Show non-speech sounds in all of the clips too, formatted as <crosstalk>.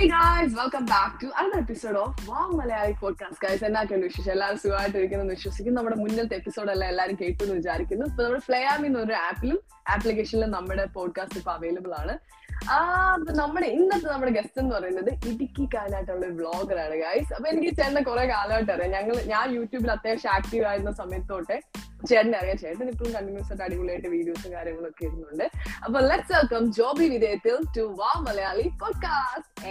Hey guys, welcome back to another episode of Wow Malayali Podcast. Guys, എന്നാക്കെയുണ്ട് വിശേഷം? എല്ലാവരും സുഖമായിട്ടിരിക്കുന്നു വിശ്വസിക്കുന്നു. നമ്മുടെ മുന്നിലത്തെ എപ്പിസോഡ് അല്ല എല്ലാവരും കേട്ടു എന്ന് വിചാരിക്കുന്നു. ഇപ്പൊ നമ്മുടെ ഫ്ലയാമി എന്നൊരു ആപ്പിലും ആപ്ലിക്കേഷനിലും നമ്മുടെ പോഡ്കാസ്റ്റ് ഇപ്പൊ അവൈലബിൾ ആണ്. നമ്മുടെ ഇന്നത്തെ നമ്മുടെ ഗസ്റ്റ് എന്ന് പറയുന്നത് ഇടുക്കിക്കാരനായിട്ടുള്ള ഒരു വ്ളോഗറാണ് ഗൈസ് അപ്പൊ എനിക്ക് ചേട്ടനെ കുറെ കാലമായിട്ട് അറിയാം. ഞങ്ങൾ ഞാൻ യൂട്യൂബിൽ അത്യാവശ്യം ആക്റ്റീവ് ആയിരുന്ന സമയത്തോട്ടെ ചേട്ടനെ അറിയാം. ചേട്ടൻ ഇപ്പോഴും കണ്ടിന്യൂസ് ആയിട്ട് അടിപൊളിയായിട്ട് വീഡിയോസും കാര്യങ്ങളൊക്കെ ഇടുന്നുണ്ട്. അപ്പൊ let's welcome Joby Vidheyathil to വാ മലയാളി പോഡ്കാസ്റ്റ്.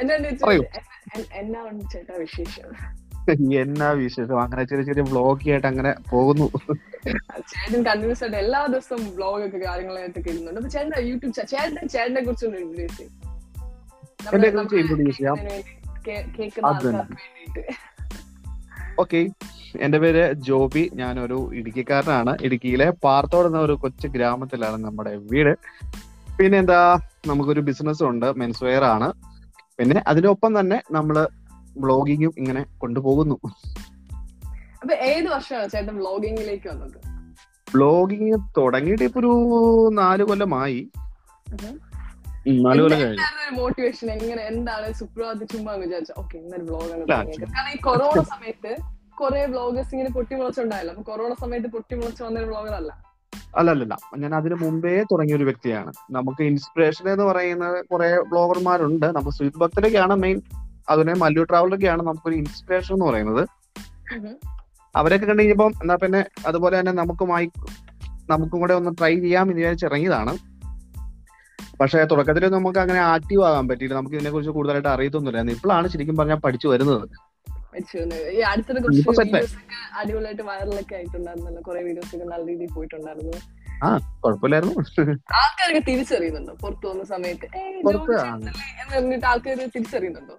എന്നാണ് ചേട്ടാ വിശേഷം? എന്നാ വിശേഷം? അങ്ങനെ ചെറിയ ചെറിയ വ്ളോഗ് ആയിട്ട് അങ്ങനെ പോകുന്നു. ചേട്ടൻ കണ്ടിന്യൂസ് ആയിട്ട് എല്ലാ ദിവസവും ബ്ലോഗ് ഒക്കെ കാര്യങ്ങളായിട്ടൊക്കെ ഇടുന്നുണ്ട്. അപ്പൊ ചേട്ടൻ യൂട്യൂബ് ചേട്ടൻ ചേട്ടനെ കുറിച്ച് ഒന്ന് ഇൻട്രൊഡ്യൂസ് ചെയ്യും. ഓക്കെ. എന്റെ പേര് ജോബി. ഞാനൊരു ഇടുക്കിക്കാരനാണ്. ഇടുക്കിയിലെ പാർത്തോട് എന്ന ഒരു കൊച്ചു ഗ്രാമത്തിലാണ് നമ്മുടെ വീട്. പിന്നെ എന്താ നമുക്കൊരു ബിസിനസ് ഉണ്ട്. മെൻസ്വെയർ ആണ്. പിന്നെ അതിനൊപ്പം തന്നെ നമ്മൾ ബ്ലോഗിങ്ങും ഇങ്ങനെ കൊണ്ടുപോകുന്നു. അപ്പൊ ഏത് വർഷമാണ് ചേട്ടൻ വ്ലോഗിങ്ങിലേക്ക് വന്നത്? ബ്ലോഗിങ് തുടങ്ങിയിട്ട് ഇപ്പൊ ഒരു നാല് കൊല്ലമായി. മോട്ടിവേഷൻ എങ്ങനെ എന്താണ്? സുപ്രഭാത് ചുമ്മാ അങ്ങ് വിചാരിച്ചു. ഓക്കെ ഇന്നൊരു തുടങ്ങിയത്. കാരണം ഈ കൊറോണ സമയത്ത് കുറെ വ്ളോഗേഴ്സ് ഇങ്ങനെ പൊട്ടിമുളച്ചുണ്ടായല്ലോ. അപ്പൊ കൊറോണ സമയത്ത് പൊട്ടിമുളച്ച് വന്നൊരു വ്ളോഗർ അല്ല. അല്ലല്ലല്ല. ഞാൻ അതിന് മുമ്പേ തുടങ്ങിയ ഒരു വ്യക്തിയാണ്. നമുക്ക് ഇൻസ്പിറേഷൻ എന്ന് പറയുന്നത് കുറെ ബ്ലോഗർമാരുണ്ട് നമ്മൾ സ്വീറ്റ് ഭക്തരൊക്കെയാണ് മെയിൻ അതിനെ മല്ലു ട്രാവലൊക്കെയാണ് നമുക്കൊരു ഇൻസ്പിറേഷൻ എന്ന് പറയുന്നത്. അവരൊക്കെ കണ്ടു കഴിഞ്ഞപ്പം എന്നാ പിന്നെ അതുപോലെ തന്നെ നമുക്കുമായി നമുക്കും കൂടെ ഒന്ന് ട്രൈ ചെയ്യാം എന്ന് വിചാരിച്ച് ഇറങ്ങിയതാണ്. പക്ഷേ തുടക്കത്തിൽ നമുക്ക് അങ്ങനെ ആക്റ്റീവ് ആകാൻ പറ്റിയില്ല. നമുക്ക് ഇതിനെ കുറിച്ച് കൂടുതലായിട്ട് അറിയത്തൊന്നുമില്ല. ഇപ്പോഴാണ് ശരിക്കും പറഞ്ഞാൽ പഠിച്ചു വരുന്നത്. ഈ കുറച്ച്. വീഡിയോസ് ഒക്കെ അടിപൊളിയായിട്ട് വൈറലൊക്കെ ആയിട്ടുണ്ടായിരുന്നല്ലോ. കുറെ വീഡിയോസ് ഒക്കെ നല്ല രീതിയിൽ പോയിട്ടുണ്ടായിരുന്നു. കുഴപ്പമില്ലായിരുന്നു. ആൾക്കാരൊക്കെ തിരിച്ചറിയുന്നുണ്ടോ? പുറത്തു വന്ന സമയത്ത് ഏയ് പുറത്ത് ജോബി ആ. ചേട്ടനല്ലേ എന്ന് ആൾക്കാർ തിരിച്ചറിയുന്നുണ്ടോ?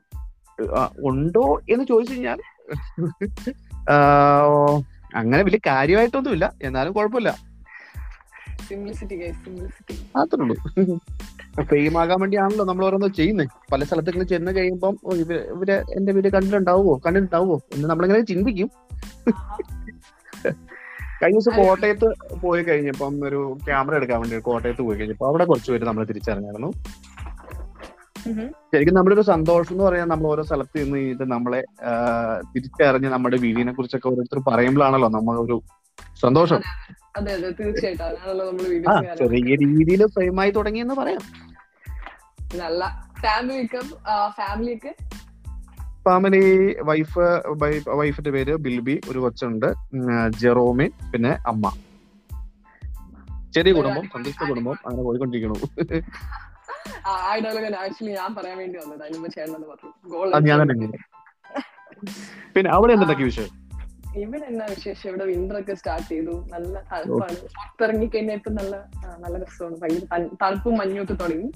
ഉണ്ടോ എന്ന് ചോദിച്ചു കഴിഞ്ഞാൽ അങ്ങനെ വലിയ കാര്യമായിട്ടൊന്നുമില്ല. എന്നാലും കുഴപ്പമില്ല. അത്രേ ഉള്ളൂ. ഫെയിം ആകാൻ വേണ്ടിയാണല്ലോ നമ്മൾ ഓരോന്നോ ചെയ്യുന്നത് പല സ്ഥലത്തേക്ക് ചെന്ന് കഴിയുമ്പം ഇവർ ഇവർ എന്റെ വീട് കണ്ടിട്ടുണ്ടാവുമോ കണ്ടിട്ടുണ്ടാവുമോ എന്ന് നമ്മളിങ്ങനെ ചിന്തിക്കും. കഴിഞ്ഞ ദിവസം കോട്ടയത്ത് പോയി കഴിഞ്ഞപ്പം ഒരു ക്യാമറ എടുക്കാൻ വേണ്ടി കോട്ടയത്ത് പോയി കഴിഞ്ഞപ്പോ അവിടെ കുറച്ച് പേര് നമ്മൾ തിരിച്ചറിഞ്ഞായിരുന്നു. ശരിക്കും നമ്മുടെ ഒരു സന്തോഷം എന്ന് പറയാൻ നമ്മൾ ഓരോ സ്ഥലത്ത് നിന്ന് കഴിഞ്ഞിട്ട് നമ്മളെ തിരിച്ചറിഞ്ഞ് നമ്മുടെ വീടിനെ കുറിച്ചൊക്കെ ഓരോരുത്തർ പറയുമ്പോഴാണല്ലോ നമ്മൾ ഒരു സന്തോഷം. അതെ അതെ തീർച്ചയായിട്ടും. അതാണല്ലോ നമ്മൾ ചെറിയ രീതിയിൽ ഫെയിമായി തുടങ്ങിയെന്ന് പറയാം. നല്ല ഫാമിലിക്ക് ഫാമിലിക്ക്? ഫാമിലി വൈഫ് വൈഫിന്റെ പേര് ബിൽബി ഒരു കൊച്ചുണ്ട് ജെറോമിൻ ജെറോമി പിന്നെ അമ്മ. ചെറിയ കുടുംബം സന്തുഷ്ട കുടുംബം അങ്ങനെ പോയിക്കൊണ്ടിരിക്കണു ആക്ച്വലി ഞാൻ പറയാൻ വേണ്ടി വന്നത് ഞാൻ തന്നെ പിന്നെ അവിടെ എന്തൊക്കെ വിഷയം ഇവിടെ എന്നാ വിശേഷം? ഇവിടെ വിന്റർ ഒക്കെ സ്റ്റാർട്ട് ചെയ്തു. നല്ല തണുപ്പാണ്. പുറത്തിറങ്ങി കഴിഞ്ഞാൽ ഇപ്പൊ നല്ല നല്ല രസമാണ്. ഭയങ്കര തണു- തണുപ്പും മഞ്ഞും ഒക്കെ തുടങ്ങി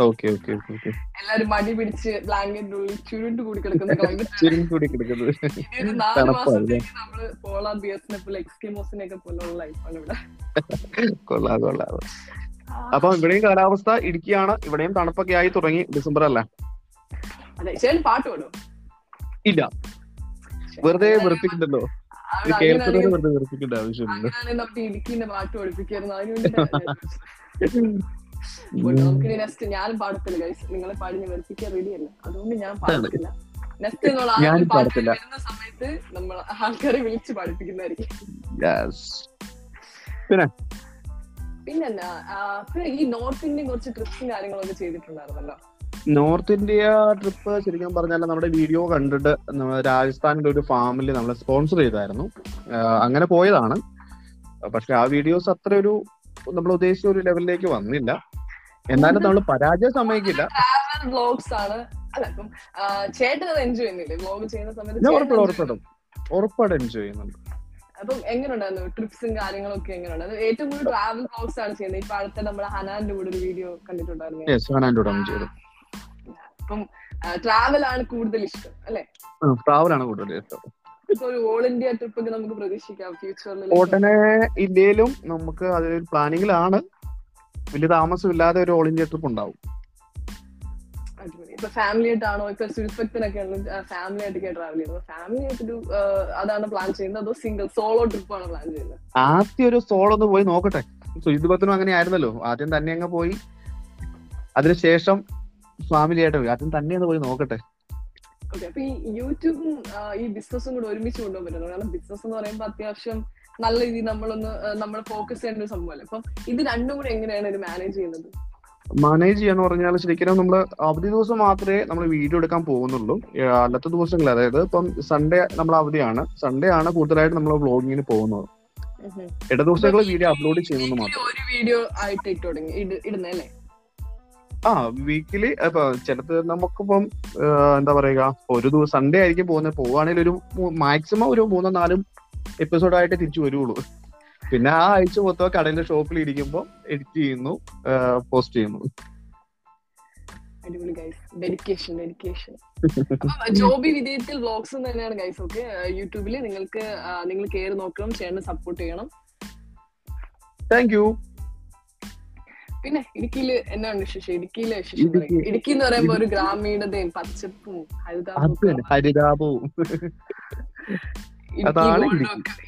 എല്ലാരും മടി പിടിച്ച് ബ്ലാങ്കറ്റിന്റെ ഉള്ളിൽ ചുരുണ്ട് കൂടി കിടക്കുന്ന <laughs> നാല് തണുപ്പാണ് മാസത്തേക്ക് നമ്മൾ പോളാർ ബിയർസിനെ പോലെ എക്സ്കിമോസിനെ ഒക്കെ പോലുള്ള ലൈഫാണ് ഇവിടെ. കൊള്ളാം കൊള്ളാം. അപ്പൊ ഇവിടെയും കാലാവസ്ഥ ഇടുക്കിയാണ്. ഇവിടെയും തണുപ്പൊക്കെ ആയി തുടങ്ങി ഡിസംബർ അല്ലേ? പാട്ട് പാടും ഇല്ല. വെറുതെ വെറുപ്പിക്കണ്ടല്ലോ. കേൾക്കുന്നത് വെറുതെ വെറുപ്പിക്കേണ്ട ആവശ്യമില്ല ഇടുക്കിന്റെ പാട്ട് പഠിപ്പിക്കായിരുന്നു. അതിന് വേണ്ടിട്ട് നമുക്ക് നെക്സ്റ്റ് ഞാനും പാടത്തില്ല ഗൈസ് നിങ്ങളെ പാടി ഞാൻ വെറുപ്പിക്കാൻ റെഡി അതുകൊണ്ട് ഞാൻ പാടത്തില്ല. നെക്സ്റ്റ് എന്നുള്ള ഞാനും പാട്ട് വരുന്ന സമയത്ത് നമ്മൾ ആൾക്കാരെ വിളിച്ച് പഠിപ്പിക്കുന്നതായിരിക്കും. യെസ് പിന്നെന്നാ പിന്നെ ഈ നോർത്ത് ഇന്ത്യൻ കുറച്ച് ട്രിപ്സും കാര്യങ്ങളൊക്കെ ചെയ്തിട്ടുണ്ടായിരുന്നല്ലോ. നോർത്ത് ഇന്ത്യ ട്രിപ്പ് ശരിക്കും പറഞ്ഞാൽ നമ്മുടെ വീഡിയോ കണ്ടിട്ട് രാജസ്ഥാനിലെ ഒരു ഫാമിലി നമ്മളെ സ്പോൺസർ ചെയ്തായിരുന്നു. അങ്ങനെ പോയതാണ്. പക്ഷെ ആ വീഡിയോസ് അത്ര ഒരു നമ്മൾ ഉദ്ദേശിച്ച ഒരു ലെവലിലേക്ക് വന്നില്ല. എന്നാലും നമ്മൾ പരാജയം സമ്മതിക്കില്ല. എൻജോയ് ഞാൻ ഉറപ്പായിട്ടും ചെയ്യുന്നുണ്ട്. അപ്പം എങ്ങനെയുണ്ടായിരുന്നു? ട്രിപ്സും കാര്യങ്ങളൊക്കെ എങ്ങനെയുണ്ടായിരുന്നു ഏറ്റവും കൂടുതൽ ട്രാവൽ ബ്ലോഗ്സ് ആണ് ചെയ്യുന്നത്. ഇപ്പൊ അടുത്ത നമ്മുടെ ഹനാന്റെ കൂടെ ഒരു വീഡിയോ കണ്ടിട്ടുണ്ടായിരുന്നു. അപ്പം ട്രാവൽ ആണ് കൂടുതൽ ഇഷ്ടം അല്ലെ? ട്രാവൽ ആണ് കൂടുതൽ ഇഷ്ടം. ഇപ്പൊ ഒരു ഓൾ ഇന്ത്യ ട്രിപ്പ് നമുക്ക് പ്രതീക്ഷിക്കാം ഫ്യൂച്ചറിൽ ഉടനെ ഇന്ത്യയിലും നമുക്ക് അതൊരു പ്ലാനിങ്ങിലാണ് വലിയ താമസമില്ലാതെ ഒരു ഓൾ ഇന്ത്യ ട്രിപ്പ് ഉണ്ടാവും. ഇപ്പൊ ഫാമിലി ആയിട്ടാണോ ഇപ്പൊ സുൽഫത്തിനൊക്കെ ഫാമിലി ആയിട്ടൊക്കെ ട്രാവൽ ചെയ്യുന്നത്? ഫാമിലി ആയിട്ടൊരു അതാണ് പ്ലാൻ ചെയ്യുന്നത് അതോ സിംഗിൾ സോളോ ട്രിപ്പ് ആണ് പ്ലാൻ ചെയ്യുന്നത്? ആദ്യം ഒരു സോളോ ഒന്ന് പോയി നോക്കട്ടെ. ഭക്തനും അങ്ങനെ ആയിരുന്നല്ലോ. ആദ്യം തന്നെ അങ്ങ് പോയി. അതിനുശേഷം ഫാമിലി ആയിട്ട് പോയി അതും തന്നെ ഒന്ന് പോയി നോക്കട്ടെ. അപ്പൊ ഈ യൂട്യൂബും ഈ ബിസിനസ്സും കൂടെ ഒരുമിച്ച് കൊണ്ടുപോകാൻ പറ്റുന്നു കാരണം ബിസിനസ് എന്ന് പറയുമ്പോൾ അത്യാവശ്യം നല്ല രീതിയിൽ നമ്മളൊന്ന് നമ്മൾ ഫോക്കസ് ചെയ്യേണ്ട ഒരു സംഭവമല്ലേ അപ്പം ഇത് രണ്ടും കൂടെ എങ്ങനെയാണ് ഇത് മാനേജ് ചെയ്യുന്നത്? മാനേജ് ചെയ്യാന്ന് പറഞ്ഞാൽ ശരിക്കും നമ്മൾ അവധി ദിവസം മാത്രമേ നമ്മൾ വീഡിയോ എടുക്കാൻ പോകുന്നുള്ളൂ. അല്ലാത്ത ദിവസങ്ങളിൽ അതായത് ഇപ്പം സൺഡേ നമ്മൾ അവധിയാണ്. സൺഡേ ആണ് കൂടുതലായിട്ട് നമ്മൾ വ്ളോഗിങ്ങിന് പോകുന്നത്. ഇട ദിവസങ്ങളിൽ വീഡിയോ അപ്ലോഡ് ചെയ്യുന്നത് മാത്രം. ഒരു വീഡിയോ ആയിട്ട് ഇടുന്നല്ലേ ആ വീക്കിലി ഇപ്പൊ ചിലത് നമുക്കിപ്പം എന്താ പറയുക ഒരു ദിവസം സൺഡേ ആയിരിക്കും പോകുന്നത്. പോവുകയാണെങ്കിൽ ഒരു മാക്സിമം ഒരു മൂന്നോ നാലും എപ്പിസോഡായിട്ട് തിരിച്ചു വരുള്ളൂ പിന്നെ ആ ആഴ്ച മൊത്തം കടയിലെ ഷോപ്പിൽ ഇരിക്കുമ്പോൾ എഡിറ്റ് ചെയ്യുന്നു പോസ്റ്റ് ചെയ്യുന്നു. അടിപൊളി guys dedication dedication Joby Vidheyathil vlogs തന്നെയാണ് ഗൈസ് ഓക്കെ യൂട്യൂബിൽ നിങ്ങൾക്ക് നിങ്ങൾ കയറി നോക്കണം ചേട്ടന് സപ്പോർട്ട് ചെയ്യണം. താങ്ക് യു പിന്നെ ഇടുക്കിയിൽ എന്നാണ് വിശേഷം ഇടുക്കിയിലെ വിശേഷം ഇടുക്കി- എന്ന് പറയുമ്പോ ഒരു ഗ്രാമീണതയും പച്ചപ്പും ഹരിതാപവും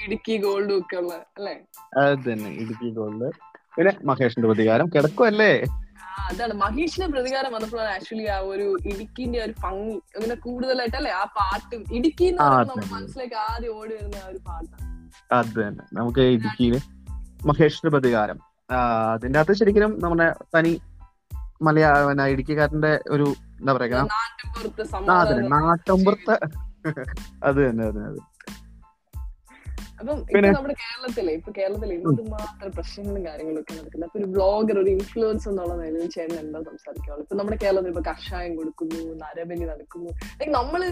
ഇടുക്കി ഗോൾഡും. ഒക്കെ ഉള്ള അല്ലെ? അത് തന്നെ ഇടുക്കി ഗോൾഡ് പിന്നെ മഹേഷിന്റെ പ്രതികാരം കിടക്കുമല്ലേ അതാണ്. മഹേഷിന്റെ പ്രതികാരം വന്നപ്പോഴാണ് ആക്ച്വലി ആ ഒരു ഇടുക്കിന്റെ ഒരു ഭംഗി അങ്ങനെ കൂടുതലായിട്ട് അല്ലെ ആ പാട്ടും. ഇടുക്കി എന്ന് പറയുമ്പോൾ മനസ്സിലേക്ക് ആദ്യം ഓടി വരുന്ന ആ ഒരു പാട്ടാണ്. അത് തന്നെ. നമുക്ക് ഇടുക്കിയിൽ മഹേഷിന്റെ പ്രതികാരം. അതിന്റെ അകത്ത് ശരിക്കും നമ്മുടെ തനി മലയാള ഇടുക്കിക്കാരന്റെ ഒരു എന്താ സമാധാനം നാട്ടമ്പുറത്തെ <laughs> അത് തന്നെ അത് തന്നെ അപ്പം ഇപ്പൊ? നമ്മുടെ കേരളത്തിലെ ഇപ്പൊ കേരളത്തിലെ എന്തുമാത്രം പ്രശ്നങ്ങളും കാര്യങ്ങളും ഒക്കെ നടക്കുന്നത്. അപ്പൊ ഒരു ബ്ലോഗർ ഒരു ഇൻഫ്ലുവൻസ് എന്നുള്ള നിലയിൽ ചേട്ടൻ എന്താ സംസാരിക്കാവുള്ളൂ ഇപ്പൊ നമ്മുടെ കേരളത്തിൽ ഇപ്പൊ കഷായം കൊടുക്കുന്നു നരബലി നടക്കുന്നു. ലൈക്ക് നമ്മൾ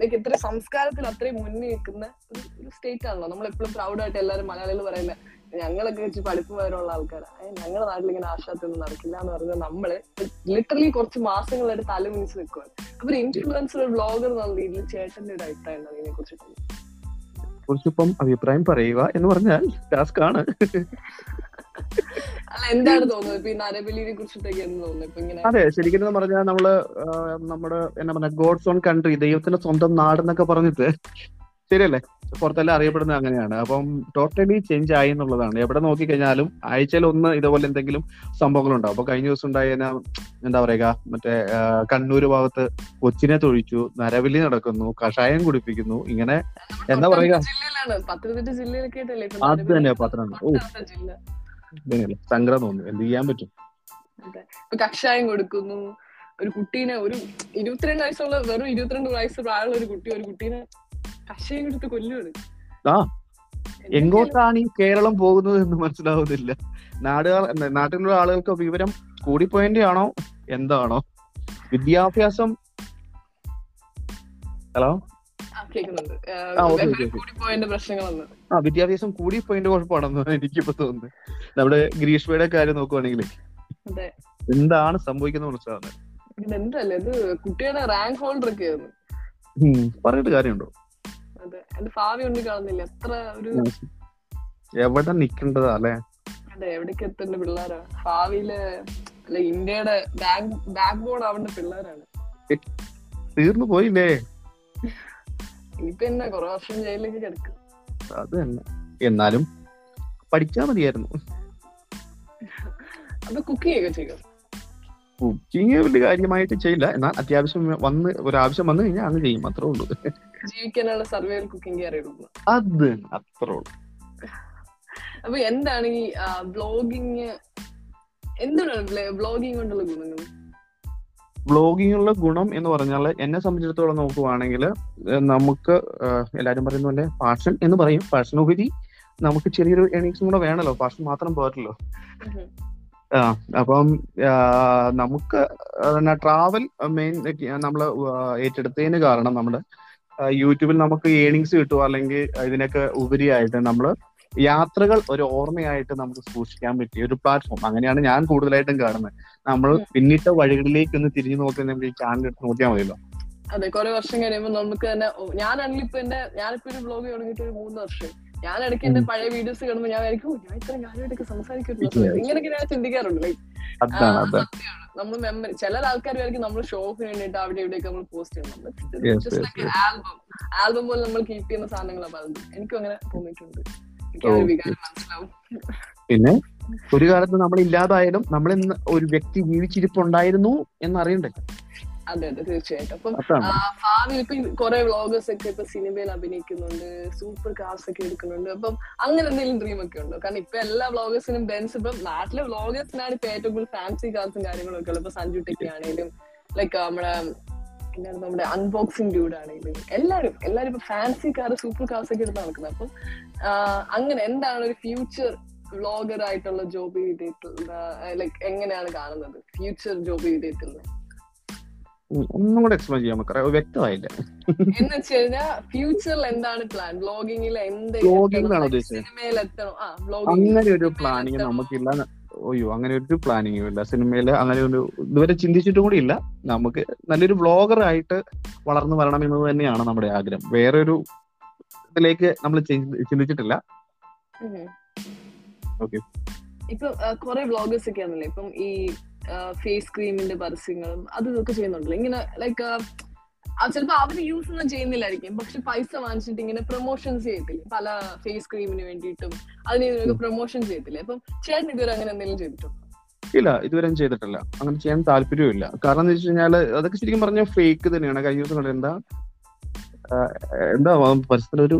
ലൈക്ക് ഇത്ര സംസ്കാരത്തിൽ അത്രയും മുന്നിൽ നിൽക്കുന്ന ഒരു സ്റ്റേറ്റ് ആണല്ലോ. നമ്മൾ എപ്പോഴും പ്രൗഡായിട്ട് എല്ലാവരും മലയാളികൾ പറയുന്നത്. ഞങ്ങളൊക്കെ വെച്ച് പഠിപ്പ് വരെയുള്ള ആൾക്കാരാ. ഞങ്ങളുടെ നാട്ടിൽ ഇങ്ങനെ ആശാത്തൊന്നും നടക്കില്ല എന്ന് പറഞ്ഞാൽ നമ്മൾ ലിറ്ററലി കുറച്ച് മാസങ്ങളായിട്ട് തലമുനിച്ച് നിൽക്കുവാണ് അപ്പൊ ഒരു ഇൻഫ്ലുവൻസർ ബ്ലോഗർ എന്നുള്ള രീതിയിൽ ചേട്ടന്റെ ഒരു അഭിപ്രായം എന്താണ് ഇതിനെ കുറിച്ചിട്ട്? കുറിച്ചിപ്പം അഭിപ്രായം പറയുക എന്ന് പറഞ്ഞാൽ ടാസ്ക് ആണ്. എന്താണ് തോന്നുന്നത്? അതെ ശരിക്കും എന്ന് പറഞ്ഞാൽ നമ്മൾ നമ്മുടെ എന്നാ പറയാ ഗോഡ്സ് ഓൺ കൺട്രി ദൈവത്തിന്റെ സ്വന്തം നാട് എന്നൊക്കെ പറഞ്ഞിട്ട് ശരിയല്ലേ? പുറത്തെല്ലാം അറിയപ്പെടുന്നത് അങ്ങനെയാണ്. അപ്പം ടോട്ടലി ചേഞ്ച് ആയി എന്നുള്ളതാണ്. എവിടെ നോക്കിക്കഴിഞ്ഞാലും ആഴ്ചയിൽ ഒന്ന് ഇതുപോലെ എന്തെങ്കിലും സംഭവങ്ങൾ ഉണ്ടാവും അപ്പൊ കഴിഞ്ഞ ദിവസം ഉണ്ടായ എന്താ പറയുക മറ്റേ കണ്ണൂർ കണ്ണൂര് ഭാഗത്ത് കൊച്ചിനെ തൊഴിച്ചു നരവലി നടക്കുന്നു കഷായം കുടിപ്പിക്കുന്നു ഇങ്ങനെ എന്താ പറയുക? അത് തന്നെ? പത്തനംതിട്ട. ഓ. സങ്കടം തോന്നുന്നു എന്ത് ചെയ്യാൻ പറ്റും? കഷായം കൊടുക്കുന്നു. ഒരു കുട്ടീനെ ഒരു ഇരുപത്തിരണ്ട് വയസ്സുള്ള വെറും ഇരുപത്തിരണ്ട് വയസ്സ് പ്രായമുള്ള ഒരു കുട്ടി ഒരു കുട്ടീനെ കഷായം എടുത്ത് കൊല്ലുവാണ് ആ. എങ്ങോട്ടാണ് ഈ കേരളം പോകുന്നത് എന്ന് മനസ്സിലാവുന്നില്ല. നാടുകൾ നാട്ടിലുള്ള ആളുകൾക്ക് വിവരം കൂടിപ്പോയതിന്റെ ആണോ എന്താണോ? വിദ്യാഭ്യാസം? ഹലോ? ആ, വിദ്യാഭ്യാസം കൂടി പോയിന്റ് കുഴപ്പമാണെന്ന് എനിക്കിപ്പോ തോന്നുന്നത്. നമ്മുടെ ഗ്രീഷ്മയുടെ കാര്യം നോക്കുവാണെങ്കിൽ എന്താണ് സംഭവിക്കുന്നത് മനസ്സിലാവുന്നത് കുട്ടിയുടെ റാങ്ക് ഹോൾഡർ ഒക്കെ ആയിരുന്നു ഉം, കാര്യമുണ്ടോ അതെ ഭാവി ഒന്നും കാണുന്നില്ല. എത്ര ഒരു എവിടെ നിൽക്കേണ്ടതാ അല്ലെ? അതെ എവിടേക്ക് എത്തേണ്ട പിള്ളേരാ? ഭാവിയിൽ അല്ല ഇന്ത്യയുടെ ബാക്ക് ബാക്ക് ബോൺ ആവേണ്ട പിള്ളേരാണ്. തീർന്നു പോയില്ലേ? ഇനിയിപ്പൊ എന്നാ കൊറേ വർഷം ജയിലിലേക്ക് കിടക്കും. അത് തന്നെ. എന്നാലും പഠിച്ചാ മതിയായിരുന്നു. അത് കുക്കിംഗ് ചെയ്യും? കുക്കിംഗ് വലിയ കാര്യമായിട്ട് ചെയ്യില്ല. എന്നാൽ അത്യാവശ്യം വന്ന് ഒരാവശ്യം വന്നു കഴിഞ്ഞാൽ അങ്ങ് ചെയ്യും. അത്രേ ഉള്ളൂ. ജീവിക്കാനുള്ള സർവൈവൽ കുക്കിംഗ് അറിയുള്ളൂ അത് അത്രേ ഉള്ളൂ. അപ്പൊ എന്താണ് ഈ ബ്ലോഗിങ് എന്താണ് ബ്ലോഗിങ് കൊണ്ടുള്ള ഗുണങ്ങൾ? ബ്ലോഗിങ്ങുള്ള ഗുണം എന്ന് പറഞ്ഞാൽ എന്നെ സംബന്ധിച്ചിടത്തോളം നോക്കുവാണെങ്കിൽ നമുക്ക് എല്ലാവരും എല്ലാരും പറയുന്ന പോലെ പാഷൻ എന്ന് പറയും. പാഷനുപരി നമുക്ക് ചെറിയൊരു ഏണിങ്സും കൂടെ വേണമല്ലോ പാഷൻ മാത്രം പോരല്ലോ. ആ അപ്പം നമുക്ക് ട്രാവൽ മെയിൻ നമ്മൾ ഏറ്റെടുത്തതിന് കാരണം നമ്മുടെ യൂട്യൂബിൽ നമുക്ക് ഏണിങ്സ് കിട്ടുക അല്ലെങ്കിൽ ഇതിനൊക്കെ ഉപരിയായിട്ട് നമ്മൾ യാത്രകൾ ഒരു ഓർമ്മയായിട്ട് നമുക്ക് സൂക്ഷിക്കാൻ പറ്റിയ ഒരു പ്ലാറ്റ്ഫോം അങ്ങനെയാണ് ഞാൻ കൂടുതലായിട്ടും കാണുന്നത്. നമ്മൾ. പിന്നിട്ട വഴികളിലേക്ക് ഒന്ന് തിരിഞ്ഞു നോക്കി നമുക്ക് ഈ ചാനൽ എടുത്ത് നോക്കിയാൽ മതിയല്ലോ. അതെ കുറെ വർഷം കഴിയുമ്പോൾ നമുക്ക് തന്നെ ഞാനാണെങ്കിൽ ഇപ്പൊ എന്റെ ഞാനിപ്പോ ഒരു ബ്ലോഗ് തുടങ്ങിയിട്ട് ഒരു മൂന്ന് വർഷം. ഞാൻ ഇടയ്ക്ക് എന്റെ പഴയ വീഡിയോസ് കാണുമ്പോൾ ഞാൻ വിചാരിക്കും "ഓ, ഞാൻ ഇത്ര കാര്യമായിട്ടൊക്കെ സംസാരിക്കുന്നു. ഇങ്ങനെയൊക്കെ ഞാൻ ചിന്തിക്കാറുണ്ട് ലൈക്ക് നമ്മൾ മെമ്മറി ചില ആൾക്കാർ വിചാരിക്കും നമ്മൾ ഷോപ്പിന് വേണ്ടിയിട്ട് അവിടെ ഇവിടെയൊക്കെ നമ്മൾ പോസ്റ്റ് yes. ആൽബം ആൽബം പോലെ നമ്മൾ കീപ്പ് ചെയ്യുന്ന സാധനങ്ങളാണ് പറയുന്നത് എനിക്കും അങ്ങനെ തോന്നിയിട്ടുണ്ട്. മനസ്സിലാവും. പിന്നെ ഒരു കാലത്ത് നമ്മൾ ഇല്ലാതായാലും നമ്മൾ ഇന്ന് ഒരു വ്യക്തി ജീവിച്ചിരിപ്പുണ്ടായിരുന്നു എന്നറിയണ്ടേ? അതെ അതെ തീർച്ചയായിട്ടും. അപ്പം ഭാവി ഇപ്പൊ കുറെ വ്ളോഗേഴ്സ് ഒക്കെ ഇപ്പൊ സിനിമയിൽ അഭിനയിക്കുന്നുണ്ട് സൂപ്പർ കാസ് ഒക്കെ എടുക്കുന്നുണ്ട്. അപ്പം അങ്ങനെ എന്തെങ്കിലും ഡ്രീം ഒക്കെ ഉണ്ടോ? കാരണം ഇപ്പൊ എല്ലാ വ്ളോഗേഴ്സിനും ബെൻസ് ഇപ്പൊ നാട്ടിലെ വ്ളോഗേഴ്സിനാണ് ഇപ്പൊ ഏറ്റവും കൂടുതൽ ഫാൻസി കാസും കാര്യങ്ങളും ഒക്കെ ഉള്ളത്. ഇപ്പൊ സഞ്ജു ടെക്കി ആണെങ്കിലും ലൈക്ക് നമ്മുടെ എന്താണ് നമ്മുടെ അൺബോക്സിംഗ് ഡ്യൂഡ് ആണെങ്കിലും എല്ലാരും എല്ലാരും ഇപ്പൊ ഫാൻസി കാർ സൂപ്പർ കാസ് ഒക്കെ എടുത്ത് നടക്കുന്നത് അപ്പം അങ്ങനെ എന്താണ് ഒരു ഫ്യൂച്ചർ വ്ളോഗർ ആയിട്ടുള്ള ജോബി ചെയ്തിട്ടുള്ള ലൈക്ക് എങ്ങനെയാണ് കാണുന്നത്? ഫ്യൂച്ചർ ജോബി ഉം, ഒന്നും കൂടെ എക്സ്പ്ലെയിൻ ചെയ്യാൻ നമുക്ക് വ്യക്തമായില്ല. എന്ന് വെച്ചുകഴിഞ്ഞാൽ ഫ്യൂച്ചറിൽ എന്താണ് പ്ലാൻ? ഉദ്ദേശിച്ചത്? അങ്ങനെ ഒരു പ്ലാനിങ് നമുക്കില്ല. അയ്യോ അങ്ങനെ ഒരു പ്ലാനിങ്ങും ഇല്ല. സിനിമയിൽ അങ്ങനെ ഒരു ഇതുവരെ ചിന്തിച്ചിട്ടും കൂടി ഇല്ല. നമുക്ക് നല്ലൊരു ബ്ലോഗർ ആയിട്ട് വളർന്നു വരണം എന്നത് തന്നെയാണ് നമ്മുടെ ആഗ്രഹം. വേറെ ഒരു ഇതിലേക്ക് നമ്മൾ ചിന്തിച്ചിട്ടില്ല. ഓക്കെ ഇപ്പൊ കുറെ ബ്ലോഗേഴ്സ് ഒക്കെ ആണല്ലേ. ഇപ്പം ഈ ഫേസ് ക്രീമിന്റെ പരസ്യങ്ങളും അത് ഇതൊക്കെ ചെയ്യുന്നുണ്ടല്ലോ. ഇങ്ങനെ ലൈക്ക് ചിലപ്പോ അവർ യൂസ് ഒന്നും ചെയ്യുന്നില്ലായിരിക്കും. പക്ഷെ പൈസ വാങ്ങിച്ചിട്ട് ഇങ്ങനെ പ്രൊമോഷൻസ് ചെയ്യത്തില്ലേ? പല ഫേസ് ക്രീമിന് വേണ്ടിയിട്ടും അതിന് പ്രൊമോഷൻ ചെയ്യത്തില്ലേ? അപ്പം ചേട്ടൻ ഇതുവരെ അങ്ങനെ എന്തെങ്കിലും ചെയ്തിട്ടുണ്ടോ? ഇല്ല ഇതുവരെ ചെയ്തിട്ടില്ല. അങ്ങനെ ചെയ്യാൻ താല്പര്യമില്ല കാരണം എന്ന് വെച്ച് കഴിഞ്ഞാൽ അതൊക്കെ ശരിക്കും പറഞ്ഞ ഫേക്ക് തന്നെയാണ്. കഴിഞ്ഞ ദിവസം കണ്ട എന്താ? എന്താ പരസ്പരം ഒരു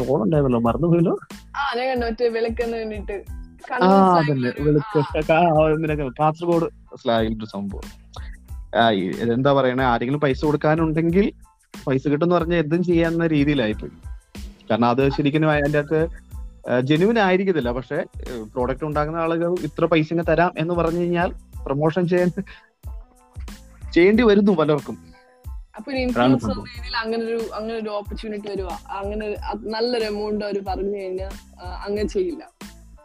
റോൾ ഉണ്ടായിരുന്നല്ലോ മറന്നുപോയല്ലോ? ആ ഞാൻ കണ്ടു? മറ്റേ വിളക്കെന്ന് വേണ്ടിട്ട് ആ അതന്നെ. കാസർഗോഡ് സ്ലാഗിന്റെ സംഭവം. എന്താ പറയണേ? ആരെങ്കിലും പൈസ കൊടുക്കാനുണ്ടെങ്കിൽ പൈസ കിട്ടുന്ന പറഞ്ഞാൽ എന്തും ചെയ്യാവുന്ന രീതിയിലായിപ്പോയി. കാരണം അത് ശരിക്കും അതിന്റെ അകത്ത് ജെനുവിൻ ആയിരിക്കത്തില്ല. പക്ഷെ പ്രോഡക്റ്റ് ഉണ്ടാക്കുന്ന ആളുകൾ ഇത്ര പൈസ തരാം എന്ന് പറഞ്ഞു കഴിഞ്ഞാൽ പ്രൊമോഷൻ ചെയ്യാൻ ചെയ്യേണ്ടി വരുന്നു പലർക്കും. അപ്പൊ അങ്ങനെ ഒരു അങ്ങനെ ഒരു ഓപ്പർച്യൂണിറ്റി വരുവാ. അങ്ങനെ നല്ലൊരു എമൗണ്ട് അവർ പറഞ്ഞു കഴിഞ്ഞാൽ അങ്ങനെ ചെയ്യില്ല.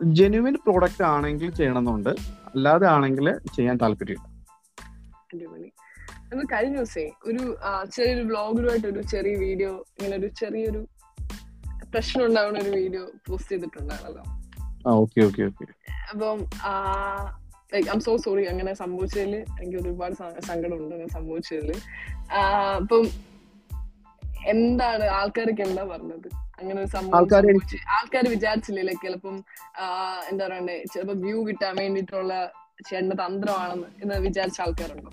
ജെനുവിൻ പ്രോഡക്റ്റ് ആണെങ്കിൽ ചെയ്യണമെന്നുണ്ട്. അല്ലാതെ ആണെങ്കിൽ ചെയ്യാൻ താല്പര്യമില്ല. നമ്മൾ കഴിഞ്ഞ ദിവസേ ഒരു ചെറിയൊരു വ്ളോഗറുമായിട്ട് ഒരു ചെറിയ വീഡിയോ ഇങ്ങനെ ഒരു ചെറിയൊരു പ്രശ്നം ഉണ്ടാവുന്ന ഒരു വീഡിയോ പോസ്റ്റ് ചെയ്തിട്ടുണ്ടാണല്ലോ അപ്പം ലൈക്ക് ഐം സോ സോറി അങ്ങനെ സംഭവിച്ചതിൽ എനിക്ക് ഒരുപാട് സങ്കടമുണ്ട് അങ്ങനെ സംഭവിച്ചതിൽ അപ്പം എന്താണ് ആൾക്കാരൊക്കെ എന്താ പറഞ്ഞത്? അങ്ങനെ ഒരു സംഭവം ആൾക്കാർ വിചാരിച്ചില്ലേ ലൈക്ക് ചിലപ്പം എന്താ പറയണ്ടേ ചിലപ്പോ വ്യൂ കിട്ടാൻ വേണ്ടിയിട്ടുള്ള ചേട്ടന്റെ തന്ത്രമാണെന്ന് എന്ന് വിചാരിച്ച ആൾക്കാരുണ്ടോ?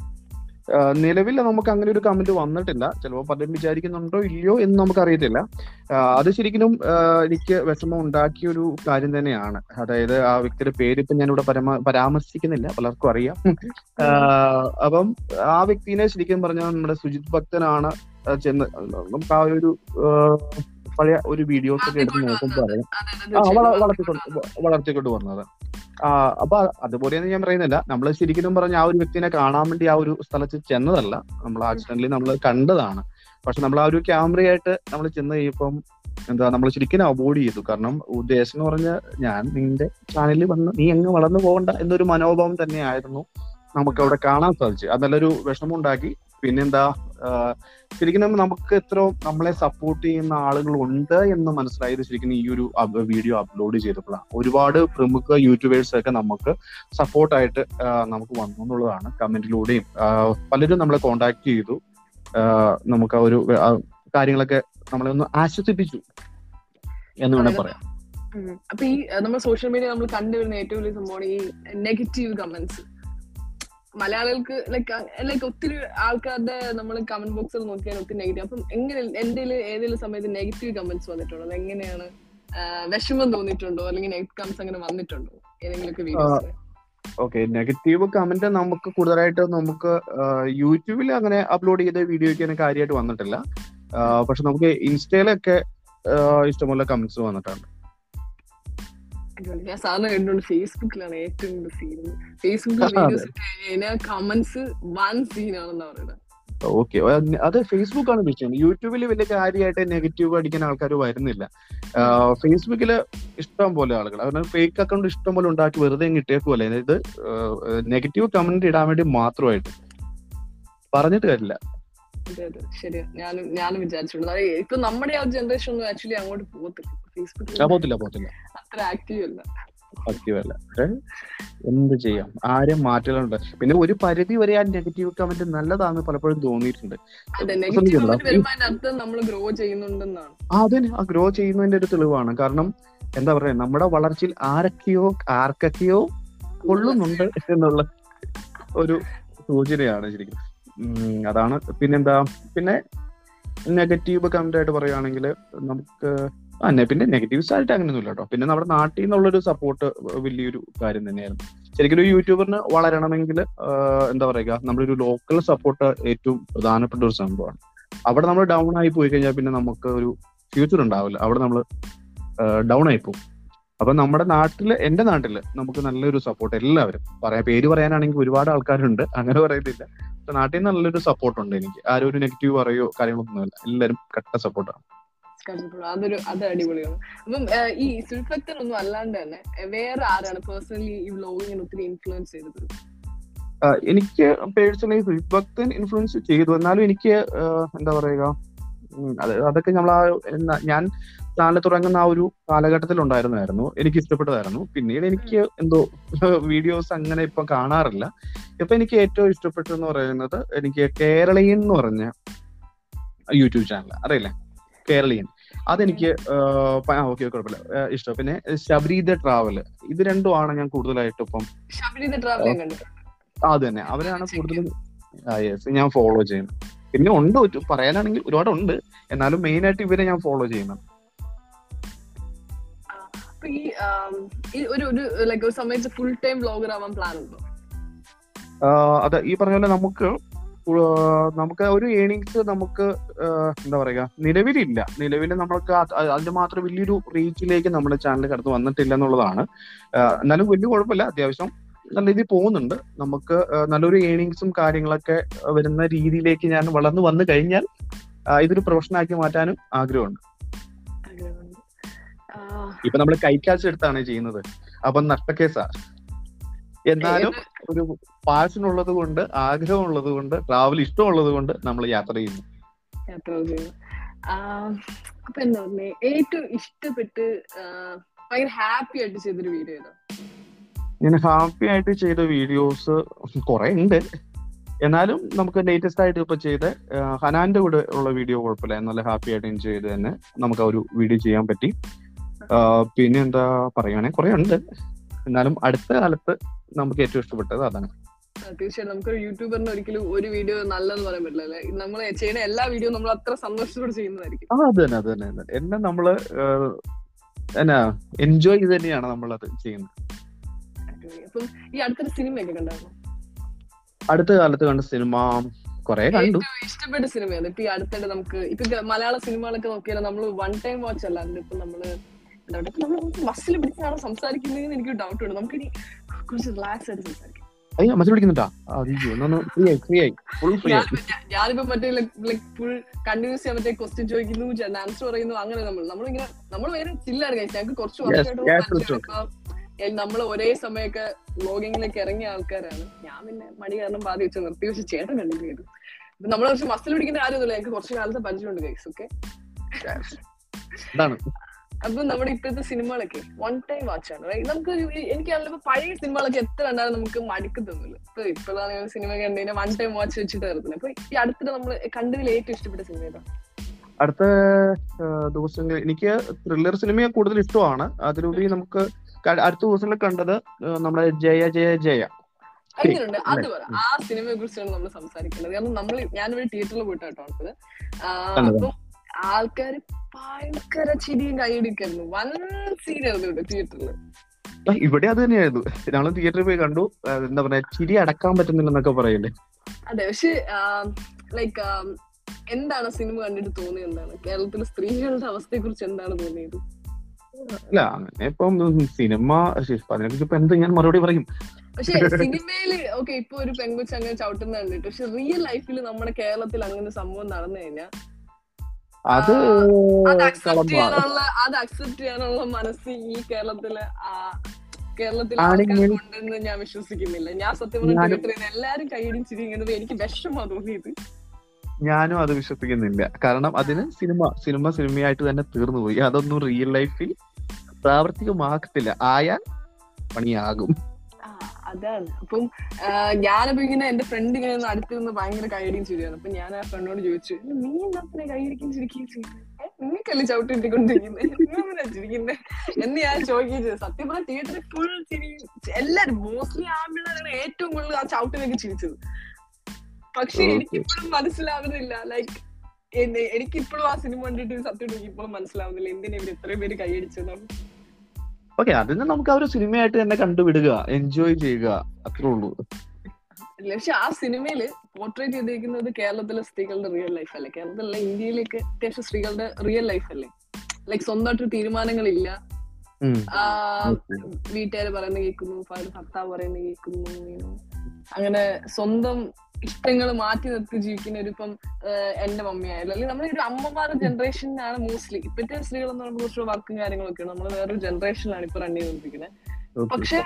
നിലവിൽ നമുക്ക് അങ്ങനെ ഒരു കമന്റ് വന്നിട്ടില്ല. ചിലപ്പോൾ പലരും വിചാരിക്കുന്നുണ്ടോ ഇല്ലയോ എന്ന് നമുക്ക് അറിയത്തില്ല. അത് ശരിക്കും എനിക്ക് വിഷമം ഉണ്ടാക്കിയ ഒരു കാര്യം തന്നെയാണ്. അതായത് ആ വ്യക്തിയുടെ പേര് ഇപ്പൊ ഞാനിവിടെ പരമ പരാമർശിക്കുന്നില്ല. പലർക്കും അറിയാം. അപ്പം ആ വ്യക്തിനെ ശരിക്കും പറഞ്ഞാൽ നമ്മുടെ സുജിത് ഭക്തനാണ് ചെന്ന് നമുക്ക് ആ ഒരു പഴയ ഒരു വീഡിയോസ് ഒക്കെ എടുത്ത് നോക്കുമ്പോൾ ആ വളർത്തിക്കൊണ്ട് വളർത്തിക്കൊണ്ട് വന്നത്. ആ അപ്പൊ അതുപോലെയൊന്നും ഞാൻ പറയുന്നില്ല. നമ്മൾ ശരിക്കും പറഞ്ഞ ആ ഒരു വ്യക്തിനെ കാണാൻ വേണ്ടി ആ ഒരു സ്ഥലത്ത് ചെന്നതല്ല. നമ്മൾ ആക്സിഡന്റലി നമ്മൾ കണ്ടതാണ്. പക്ഷെ നമ്മൾ ആ ഒരു ക്യാമറയായിട്ട് നമ്മൾ ചെന്ന് കഴിയുമ്പം എന്താ നമ്മൾ ശരിക്കും അവോയ്ഡ് ചെയ്തു. കാരണം ഉദ്ദേശം എന്ന് പറഞ്ഞ ഞാൻ നിന്റെ ചാനലിൽ വന്ന് നീ അങ്ങ് വളർന്നു പോകണ്ട എന്നൊരു മനോഭാവം തന്നെയായിരുന്നു നമുക്ക് അവിടെ കാണാൻ സാധിച്ചു. അത് നല്ലൊരു വിഷമം ഉണ്ടാക്കി പിന്നെന്താ ശരിക്കും നമുക്ക് എത്ര നമ്മളെ സപ്പോർട്ട് ചെയ്യുന്ന ആളുകൾ ഉണ്ട് എന്ന് മനസ്സിലായത് ശരിക്കും ഈ ഒരു വീഡിയോ അപ്ലോഡ് ചെയ്തപ്പോഴാണ്. ഒരുപാട് പ്രമുഖ യൂട്യൂബേഴ്സ് ഒക്കെ നമുക്ക് സപ്പോർട്ടായിട്ട് നമുക്ക് വന്നു എന്നുള്ളതാണ് കമന്റിലൂടെയും പലരും നമ്മളെ കോണ്ടാക്ട് ചെയ്തു. നമുക്ക് ഒരു കാര്യങ്ങളൊക്കെ നമ്മളെ ഒന്ന് ആശ്വസിപ്പിച്ചു എന്ന് വേണേ പറയാം. അപ്പൊ ഈ നമ്മൾ സോഷ്യൽ മീഡിയ നമ്മൾ കണ്ടുവരുന്ന ഏറ്റവും വലിയ സംഭവമാണ് ഈ നെഗറ്റീവ് കമന്റ്സ് മലയാളികൾക്ക് ലൈക്ക് ലൈക്ക് ഒത്തിരി ആൾക്കാരുടെ നമ്മൾ കമന്റ് ബോക്സിൽ നോക്കിയാൽ ഒത്തിരി നെഗറ്റീവ് അപ്പം എങ്ങനെ എന്റെ ഏതെങ്കിലും സമയത്ത് നെഗറ്റീവ് കമന്റ്സ് വന്നിട്ടുണ്ടോ? അത് എങ്ങനെയാണ് വിഷമം തോന്നിയിട്ടുണ്ടോ? അല്ലെങ്കിൽ നെഗറ്റീവ് കമന്റ്സ് അങ്ങനെ വന്നിട്ടുണ്ടോ? ഏതെങ്കിലുമൊക്കെ വീഡിയോസ് ഓക്കെ. നെഗറ്റീവ് കമന്റ് നമുക്ക് കൂടുതലായിട്ട് നമുക്ക് യൂട്യൂബിൽ അങ്ങനെ അപ്ലോഡ് ചെയ്ത വീഡിയോയ്ക്ക് അങ്ങനെ കാര്യമായിട്ട് വന്നിട്ടില്ല. പക്ഷെ നമുക്ക് ഇൻസ്റ്റയിലൊക്കെ ഇഷ്ടമുള്ള കമന്റ്സ് വന്നിട്ടുണ്ട്. ഞാൻ സാറിന് കണ്ടുകൊണ്ട് ഫേസ്ബുക്കിലാണ് ഏറ്റവും കൂടുതൽ സീൻ ഫേസ്ബുക്കിൽ വീഡിയോസ് കഴിഞ്ഞാൽ കമന്റ്സ് വൺ സീനാണെന്നാ പറയുന്നത്. ഓക്കെ അത് ഫേസ്ബുക്ക് ആണ് വിഷയം. യൂട്യൂബിൽ വലിയ കാര്യമായിട്ട് നെഗറ്റീവ് അടിക്കാൻ ആൾക്കാർ വരുന്നില്ല. ഫേസ്ബുക്കിൽ ഇഷ്ടം പോലെ ആളുകൾ കാരണം ഫേക്ക് അക്കൗണ്ട് ഇഷ്ടം പോലെ ഉണ്ടാക്കി വെറുതെ ഇട്ടേക്കുമല്ലേ ഇത് നെഗറ്റീവ് കമന്റ് ഇടാൻ വേണ്ടി മാത്രമായിട്ട്. പറഞ്ഞിട്ട് കാര്യമില്ല. അതെ അതെ. ശരിയാ. ഞാനും ഞാനും വിചാരിച്ചിട്ടുണ്ട്. ഇപ്പൊ നമ്മുടെ ആ ജനറേഷൻ ഒന്നും ആക്ച്വലി അങ്ങോട്ട് പോകത്തില്ല. ഫേസ്ബുക്കിൽ അത്ര ആക്റ്റീവ് അല്ല. പക്ഷെ എന്ത് ചെയ്യാം? ആരും മാറ്റലുണ്ട്. പിന്നെ ഒരു പരിധി വരെ ആ നെഗറ്റീവ് കമന്റ് നല്ലതാണ് പലപ്പോഴും തോന്നിയിട്ടുണ്ട്. അതന്നെ ആ, ഗ്രോ ചെയ്യുന്നതിന്റെ ഒരു തെളിവാണ്. കാരണം എന്താ പറയാ നമ്മുടെ വളർച്ചയിൽ ആരൊക്കെയോ ആർക്കൊക്കെയോ കൊള്ളുന്നുണ്ട് എന്നുള്ള ഒരു സൂചനയാണ് ശരിക്കും. അതാണ്. പിന്നെന്താ? പിന്നെ നെഗറ്റീവ് കമന്റ് ആയിട്ട് പറയുകയാണെങ്കിൽ നമുക്ക് അന്നെ പിന്നെ നെഗറ്റീവ്സ് ആയിട്ട് അങ്ങനെയൊന്നുമില്ല കേട്ടോ. പിന്നെ നമ്മുടെ നാട്ടിൽ നിന്നുള്ളൊരു സപ്പോർട്ട് വലിയൊരു കാര്യം തന്നെയായിരുന്നു. ശരിക്കും ഒരു യൂട്യൂബറിന് വളരണമെങ്കിൽ എന്താ പറയുക നമ്മളൊരു ലോക്കൽ സപ്പോർട്ട് ഏറ്റവും പ്രധാനപ്പെട്ട ഒരു സംഭവമാണ്. അവിടെ നമ്മൾ ഡൗൺ ആയി പോയി കഴിഞ്ഞാൽ പിന്നെ നമുക്ക് ഒരു ഫ്യൂച്ചർ ഉണ്ടാവില്ല. അവിടെ നമ്മൾ ഡൗൺ ആയി പോകും. അപ്പൊ നമ്മുടെ നാട്ടിൽ എന്റെ നാട്ടിൽ നമുക്ക് നല്ലൊരു സപ്പോർട്ട് എല്ലാവരും. പറയാ പേര് പറയാനാണെങ്കിൽ ഒരുപാട് ആൾക്കാരുണ്ട്. അങ്ങനെ പറയത്തില്ല. പക്ഷെ നാട്ടിൽ നിന്ന് നല്ലൊരു സപ്പോർട്ട് ഉണ്ട് എനിക്ക്. ആരും ഒരു നെഗറ്റീവ് പറയോ കാര്യങ്ങളൊന്നുമില്ല എല്ലാവരും കട്ട സപ്പോർട്ടാണ് അതൊരു അത് അടിപൊളിയാണ്. അപ്പം ഈ ഒന്നും അല്ലാണ്ട് തന്നെ വേറെ ആരാണ് പേഴ്സണലി ഈ വ്ലോഗിങ്ങിന് ഒത്തിരി ഇൻഫ്ലുവൻസ് ചെയ്തത്? എനിക്ക് പേഴ്സണലി സുൽഭക്തൻ ഇൻഫ്ലുവൻസ് ചെയ്തു. എന്നാലും എനിക്ക് എന്താ പറയുക അതൊക്കെ നമ്മൾ ആ ഞാൻ ചാനൽ തുടങ്ങുന്ന ആ ഒരു കാലഘട്ടത്തിൽ ഉണ്ടായിരുന്നായിരുന്നു. എനിക്ക് ഇഷ്ടപ്പെട്ടതായിരുന്നു. പിന്നീട് എനിക്ക് എന്തോ <laughs> വീഡിയോസ് അങ്ങനെ ഇപ്പൊ കാണാറില്ല. ഇപ്പൊ എനിക്ക് ഏറ്റവും ഇഷ്ടപ്പെട്ടെന്ന് പറയുന്നത് എനിക്ക് കേരളീയൻ എന്ന് പറഞ്ഞ യൂട്യൂബ് ചാനൽ അറിയില്ലേ? കേരളീയൻ. അതെനിക്ക് ഓക്കെ കുഴപ്പമില്ല. ഇഷ്ടം. പിന്നെ ശബരി ദ ട്രാവൽ ഇത് രണ്ടുമാണ് ഞാൻ കൂടുതലായിട്ട് ഇപ്പം അത് തന്നെ. അവരാണ് കൂടുതലും ഞാൻ ഫോളോ ചെയ്യുന്നത്. പിന്നെ ഉണ്ട് പറയാനാണെങ്കിൽ ഒരുപാടുണ്ട്. എന്നാലും മെയിൻ ആയിട്ട് ഇവരെ ഞാൻ ഫോളോ ചെയ്യുന്നത്. ഈ ഒരു ഒരു ലൈക്ക് സമയത്ത് ഫുൾ ടൈം വ്ലോഗർ ആവാൻ പ്ലാൻ ഉണ്ടോ? അതെ ഈ പറഞ്ഞ പോലെ നമുക്ക് നമുക്ക് ഒരു ഏണിങ്സ് നമുക്ക് എന്താ പറയുക നിലവിലില്ല. നിലവിൽ നമ്മൾക്ക് അതിന്റെ അതിന് മാത്രം വലിയൊരു റീച്ചിലേക്ക് നമ്മുടെ ചാനൽ കടന്നു വന്നിട്ടില്ല എന്നുള്ളതാണ്. എന്നാലും വലിയ കുഴപ്പമില്ല. അത്യാവശ്യം നല്ല രീതിയിൽ പോകുന്നുണ്ട്. നമുക്ക് നല്ലൊരു ഏണിങ്സും കാര്യങ്ങളൊക്കെ വരുന്ന രീതിയിലേക്ക് ഞാൻ വളർന്നു വന്നു കഴിഞ്ഞാൽ ഇതൊരു പ്രൊഫഷനാക്കി മാറ്റാനും ആഗ്രഹമുണ്ട്. ഇപ്പൊ നമ്മൾ കൈക്കാശ് എടുത്താണ് ചെയ്യുന്നത്. അപ്പൊ നഷ്ടക്കേസാ. എന്നാലും ഒരു പാഷൻ ഉള്ളത് കൊണ്ട് ആഗ്രഹം ഉള്ളത് കൊണ്ട് ട്രാവൽ ഇഷ്ടമുള്ളത് കൊണ്ട് നമ്മൾ യാത്ര ചെയ്യുന്നു. യാത്ര ചെയ്യുന്നു. ആ, അപ്പൊ എന്താ പറഞ്ഞേ? ഏറ്റവും ഇഷ്ടപ്പെട്ട് ഭയങ്കര ഹാപ്പി ആയിട്ട് ചെയ്തൊരു വീഡിയോ ഏതാ? ഞാൻ ഹാപ്പി ആയിട്ട് ചെയ്ത വീഡിയോസ് കുറെ ഉണ്ട് എന്നാലും നമുക്ക് ലേറ്റസ്റ്റ് ആയിട്ട് ഇപ്പൊ ചെയ്ത ഹനാന്റെ കൂടെ ഉള്ള വീഡിയോ കുഴപ്പമില്ല. നല്ല ഹാപ്പി ആയിട്ട് എൻജോയ് ചെയ്ത് തന്നെ നമുക്ക് ആ ഒരു വീഡിയോ ചെയ്യാൻ പറ്റി. പിന്നെ എന്താ പറയുകയാണെങ്കിൽ കുറെ ഉണ്ട് എന്നാലും അടുത്ത കാലത്ത് നമുക്ക് ഏറ്റവും ഇഷ്ടപ്പെട്ടത് അതാണ്. തീർച്ചയായിട്ടും നമുക്ക് യൂട്യൂബറിന് ഒരിക്കലും ഒരു വീഡിയോ നല്ലതെന്ന് പറയാൻ പറ്റില്ല അല്ലെ? നമ്മൾ ചെയ്യുന്ന എല്ലാ വീഡിയോ നമ്മൾ അത്ര സന്തോഷത്തോടെ ചെയ്യുന്നതായിരിക്കും. ആ അത് തന്നെ അത് തന്നെ എന്നെ നമ്മൾ എന്നാ എൻജോയ് ചെയ്ത് തന്നെയാണ് നമ്മൾ അത് ചെയ്യുന്നത് ഈ അടുത്തൊരു സിനിമയൊക്കെ കണ്ടായിരുന്നു? അടുത്ത കാലത്ത് കണ്ട സിനിമ കൊറേ കണ്ടു. ഇഷ്ടപ്പെട്ട സിനിമയാണ്. ഇപ്പൊ ഈ അടുത്തിടെ നമുക്ക് ഇപ്പൊ മലയാള സിനിമകളൊക്കെ നോക്കിയാൽ നമ്മൾ വൺ ടൈം വാച്ച് അല്ലാണ്ട് ഇപ്പൊ നമ്മൾ എന്താ നമ്മൾ കുറച്ച് മസിൽ പിടിച്ചാണ് സംസാരിക്കുന്നതെന്ന് എനിക്ക് ഡൗട്ട് ഉണ്ട്. നമുക്ക് ഇനി കുറച്ച് റിലാക്സ് ആയിട്ട് സംസാരിക്കാം. അയ്യോ മസിൽ പിടിക്കുന്നുണ്ടാ ഫ്രീ ആയി ഫ്രീ ആയി. ഫുൾ ഫ്രീ ആയി. ഞാനിപ്പോ മറ്റേ ലൈക് ഫുൾ കണ്ടിന്യൂസ് ചെയ്യാൻ മറ്റേ ക്വസ്റ്റ്യൻ ചോദിക്കുന്നു ആൻസർ പറയുന്നു അങ്ങനെ നമ്മൾ നമ്മളിങ്ങനെ നമ്മൾ വേറെ ചില്ലാണ് കഴിച്ചത് ഞങ്ങൾക്ക് കുറച്ച് വർഷമായിട്ട്. നമ്മൾ ഒരേ സമയമൊക്കെ വ്ലോഗിങ്ങിലേക്ക് ഇറങ്ങിയ ആൾക്കാരാണ്. ഞാൻ പിന്നെ മടി കാരണം പാതി വെച്ച് നിർത്തി. പക്ഷെ ചേട്ടൻ കണ്ടിന്യൂ ചെയ്തു അപ്പൊ നമ്മൾ കുറച്ച് മസിൽ പിടിക്കുന്ന കാര്യമൊന്നുമില്ല ഞങ്ങൾക്ക് കുറച്ച് കാലത്തെ പരിചയമുണ്ട് ഗൈസ് ഓക്കെ അപ്പൊ നമ്മുടെ ഇപ്പോഴത്തെ സിനിമകളൊക്കെ വൺ ടൈം വാച്ച് ആണ്? നമുക്ക് എനിക്ക് എനിക്കാണല്ലോ ഇപ്പൊ പഴയ സിനിമകളൊക്കെ എത്ര കണ്ടാലും നമുക്ക് മടുക്ക് തോന്നില്ല. ഇപ്പൊ ഇപ്പോഴാണ് സിനിമ കണ്ടുകഴിഞ്ഞാൽ വൺ ടൈം വാച്ച് വെച്ചിട്ട് തീർക്കുന്നത് അപ്പൊ ഈ അടുത്തിടെ നമ്മൾ കണ്ടതിൽ ഏറ്റവും ഇഷ്ടപ്പെട്ട സിനിമ ഏതാ? അടുത്ത ദിവസങ്ങൾ എനിക്ക് ത്രില്ലർ സിനിമയെ കൂടുതൽ ഇഷ്ടമാണ്. അതിലുപരി നമുക്ക് അടുത്ത ദിവസങ്ങളിൽ കണ്ടത് നമ്മുടെ ജയ ജയ ജയ. അങ്ങനെയുണ്ട്. അത്? പറ. ആ സിനിമയെ കുറിച്ചാണ് നമ്മൾ സംസാരിക്കുന്നത് കാരണം നമ്മൾ ഞാനൊരു തിയേറ്ററിൽ പോയിട്ടാണ്. അപ്പം ആൾക്കാർ ഭയങ്കര ചിരിയും കൈയടിക്കായിരുന്നു വൻ സീനായിരുന്നു ഇവിടെ തിയേറ്ററിൽ ഇവിടെ അത് തന്നെയായിരുന്നു. ഞങ്ങൾ തിയേറ്ററിൽ പോയി കണ്ടു. എന്താ പറയാ ചിരി അടക്കാൻ പറ്റുന്നില്ലെന്നൊക്കെ പറയണ്ടേ? അതെ പക്ഷെ ലൈക്ക് എന്താണ് സിനിമ കണ്ടിട്ട് തോന്നിയത് എന്താണ്? കേരളത്തിലെ സ്ത്രീകളുടെ അവസ്ഥയെ കുറിച്ച് എന്താണ് തോന്നിയത്? അല്ല അങ്ങനെ ഇപ്പം സിനിമ ഇപ്പൊ എന്ത് ഞാൻ മറുപടി പറയും? പക്ഷെ സിനിമയിൽ ഓക്കെ ഇപ്പൊ ഒരു പെങ്കൊച്ച് അങ്ങനെ ചവിട്ടുന്ന കണ്ടിട്ട് പക്ഷെ റിയൽ ലൈഫിൽ നമ്മുടെ കേരളത്തിൽ അങ്ങനെ സംഭവം നടന്നു കഴിഞ്ഞാൽ അത് അത് അക്സെപ്റ്റ് ചെയ്യാനുള്ള മനസ്സ് ഈ കേരളത്തിലെ കേരളത്തിലെ ആണെങ്കിൽ- ഞാൻ വിശ്വസിക്കുന്നില്ല. ഞാൻ സത്യം പറഞ്ഞ ഞാനും- തിയേറ്ററിൽ എല്ലാരും കൈയടിച്ചിരിക്കുന്നത് എനിക്ക് വിഷമാ തോന്നിയത്. ഞാനും അത് വിശ്വസിക്കുന്നില്ല. കാരണം അതിന് സിനിമ സിനിമ സിനിമയായിട്ട് തന്നെ തീർന്നു പോയി. അതൊന്നും റിയൽ ലൈഫിൽ പ്രാവർത്തികമാക്കത്തില്ല. ആയാൽ പണിയാകും. അതാണ്. അപ്പം ഞാനപ്പോ ഇങ്ങനെ എന്റെ ഫ്രണ്ട് ഇങ്ങനെ അടുത്ത് നിന്ന് ഭയങ്കര കൈയടിയും ചിരിയാണ് അപ്പൊ ഞാൻ ആ ഫ്രണ്ടിനോട് ചോദിച്ചു നീ എന്താ കൈയടിക്കും ചിരിക്കുകയും നിങ്ങൾക്കല്ലേ ചവിട്ടിട്ടിക്കൊണ്ടിരിക്കുന്നത് ചിരിക്കുന്നത് എന്ന് ഞാൻ ചോദിക്കുന്നത് സത്യം പറഞ്ഞ തിയേറ്ററിൽ ഫുൾ ചിരി എല്ലാരും മോസ്റ്റ്ലി ആമ്പിളാണ് ഏറ്റവും കൂടുതൽ ആ ചവിട്ടിലേക്ക് ചിരിച്ചത്. പക്ഷെ. എനിക്കിപ്പോഴും മനസ്സിലാവുന്നില്ല. ലൈക്ക് എനിക്കിപ്പോഴും ആ സിനിമ കണ്ടിട്ട് സത്യം എനിക്കിപ്പോഴും മനസ്സിലാവുന്നില്ല. എന്തിനാ ഇവർ എത്രയും പേര് കൈയടിച്ചതാണ് ഓക്കെ അതിന് നമുക്ക് ആ ഒരു സിനിമയായിട്ട് തന്നെ കണ്ടുവിടുക എൻജോയ് ചെയ്യുക അത്രേ ഉള്ളൂ. പക്ഷെ ആ സിനിമയിൽ പോർട്രേറ്റ് ചെയ്തിരിക്കുന്നത് കേരളത്തിലെ സ്ത്രീകളുടെ റിയൽ ലൈഫ് അല്ലേ? കേരളത്തിലെ ഇന്ത്യയിലേക്ക് അത്യാവശ്യം സ്ത്രീകളുടെ റിയൽ ലൈഫ് അല്ലേ? ലൈക് സ്വന്തമായിട്ട് തീരുമാനങ്ങളില്ല. വീട്ടുകാര് വീട്ടുകാർ പറയുന്നത് കേൾക്കുന്നു ഭർത്താവ് പറയുന്ന കേൾക്കുന്നു അങ്ങനെ സ്വന്തം ഇഷ്ടങ്ങൾ മാറ്റി നിർത്തി ജീവിക്കുന്ന ഒരു ഇപ്പം എന്റെ മമ്മിയായാലും അല്ലെങ്കിൽ നമ്മുടെ ഒരു അമ്മമാരുടെ ജനറേഷനാണ് മോസ്റ്റ്ലി ഇപ്പോഴത്തെ സ്ത്രീകൾ എന്ന് പറയുമ്പോൾ കുറച്ച് വർക്കും കാര്യങ്ങളൊക്കെയാണ്. നമ്മൾ വേറൊരു ജനറേഷനിലാണ് ഇപ്പൊ റൺ ചെയ്തോണ്ടിരിക്കുന്നത്. പക്ഷെ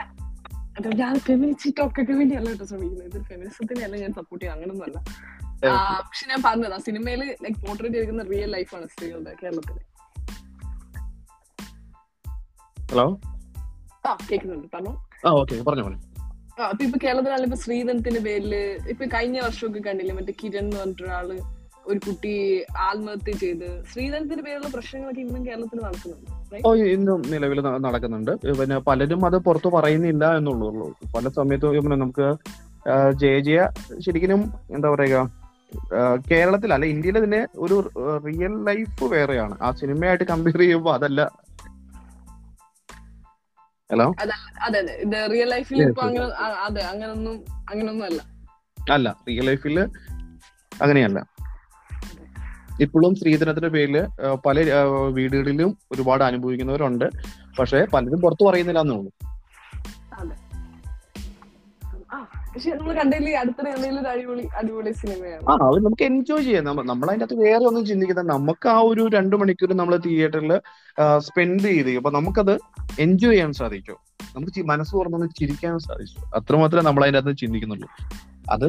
ഞാൻ ഫെമിനിസ്റ്റ് ഒക്കെ വേണ്ടിയല്ല കേട്ടോ ശ്രമിക്കുന്നത്. ഇത് ഫെമിനിസത്തിനെ അല്ല ഞാൻ സപ്പോർട്ട് ചെയ്യാം അങ്ങനെ അല്ല. Okay. പക്ഷെ ഞാൻ പറഞ്ഞത് ആ സിനിമയിൽ ലൈക് പോർട്രേറ്റ് ചെയ്തിരിക്കുന്ന റിയൽ ലൈഫാണ് സ്ത്രീകളുടെ കേരളത്തിൽ ഹലോ ആ കേൾക്കുന്നുണ്ട്. പറഞ്ഞു. ആ ഓക്കെ പറഞ്ഞു. അപ്പൊ ഇപ്പൊ കേരളത്തിലാണെങ്കിൽ ഇപ്പൊ ശ്രീധനത്തിന്റെ പേരിൽ ഇപ്പൊ കഴിഞ്ഞ വർഷമൊക്കെ കണ്ടില്ലേ മറ്റേ കിരൺ എന്ന് പറഞ്ഞിട്ടൊരാൾ ഒരു കുട്ടി ആത്മഹത്യ ചെയ്ത്. ശ്രീധനത്തിന്റെ പേരിലുള്ള പ്രശ്നങ്ങളൊക്കെ ഇന്നും കേരളത്തിൽ നടക്കുന്നുണ്ട് ഓ ഇന്നും നിലവിൽ നടക്കുന്നുണ്ട്. പിന്നെ പലരും അത് പുറത്തു പറയുന്നില്ല എന്നുള്ളൂ. പല സമയത്തും നമുക്ക് ജയ ജയ ശരിക്കും എന്താ പറയുക കേരളത്തിൽ അല്ല ഇന്ത്യയിൽ തന്നെ ഒരു റിയൽ ലൈഫ് വേറെയാണ്. ആ സിനിമയായിട്ട് കമ്പയർ ചെയ്യുമ്പോൾ അതല്ല ഹലോ അതെ അതെ റിയൽ ലൈഫിൽ ഇപ്പൊ. അങ്ങനെ അതെ അങ്ങനൊന്നും അങ്ങനൊന്നും അല്ല. അല്ല റിയൽ ലൈഫിൽ അങ്ങനെയല്ല. ഇപ്പോഴും സ്ത്രീധനത്തിന്റെ പേരിൽ പല വീടുകളിലും ഒരുപാട് അനുഭവിക്കുന്നവരുണ്ട്. പക്ഷെ പലരും പുറത്തു പറയുന്നില്ല എന്നുള്ളൂ പക്ഷെ നമ്മൾ കണ്ടതിൽ അടുത്തിടെ എന്തെങ്കിലും അടിപൊളി അടിപൊളി സിനിമയാണ്. ആ അത് നമുക്ക് എൻജോയ് ചെയ്യാം. നമ്മൾ അതിന്റെ അകത്ത് വേറെ ഒന്നും ചിന്തിക്കുന്നത് നമുക്ക് ആ ഒരു രണ്ടു മണിക്കൂർ നമ്മൾ തിയേറ്ററിൽ സ്പെൻഡ് ചെയ്ത് അപ്പൊ നമുക്കത് എൻജോയ് ചെയ്യാൻ സാധിക്കും. നമുക്ക് മനസ്സ് തുറന്നൊന്ന് ചിരിക്കാൻ സാധിച്ചു. അത്രമാത്രമേ നമ്മൾ അതിന്റെ അകത്ത് ചിന്തിക്കുന്നുള്ളൂ. അത്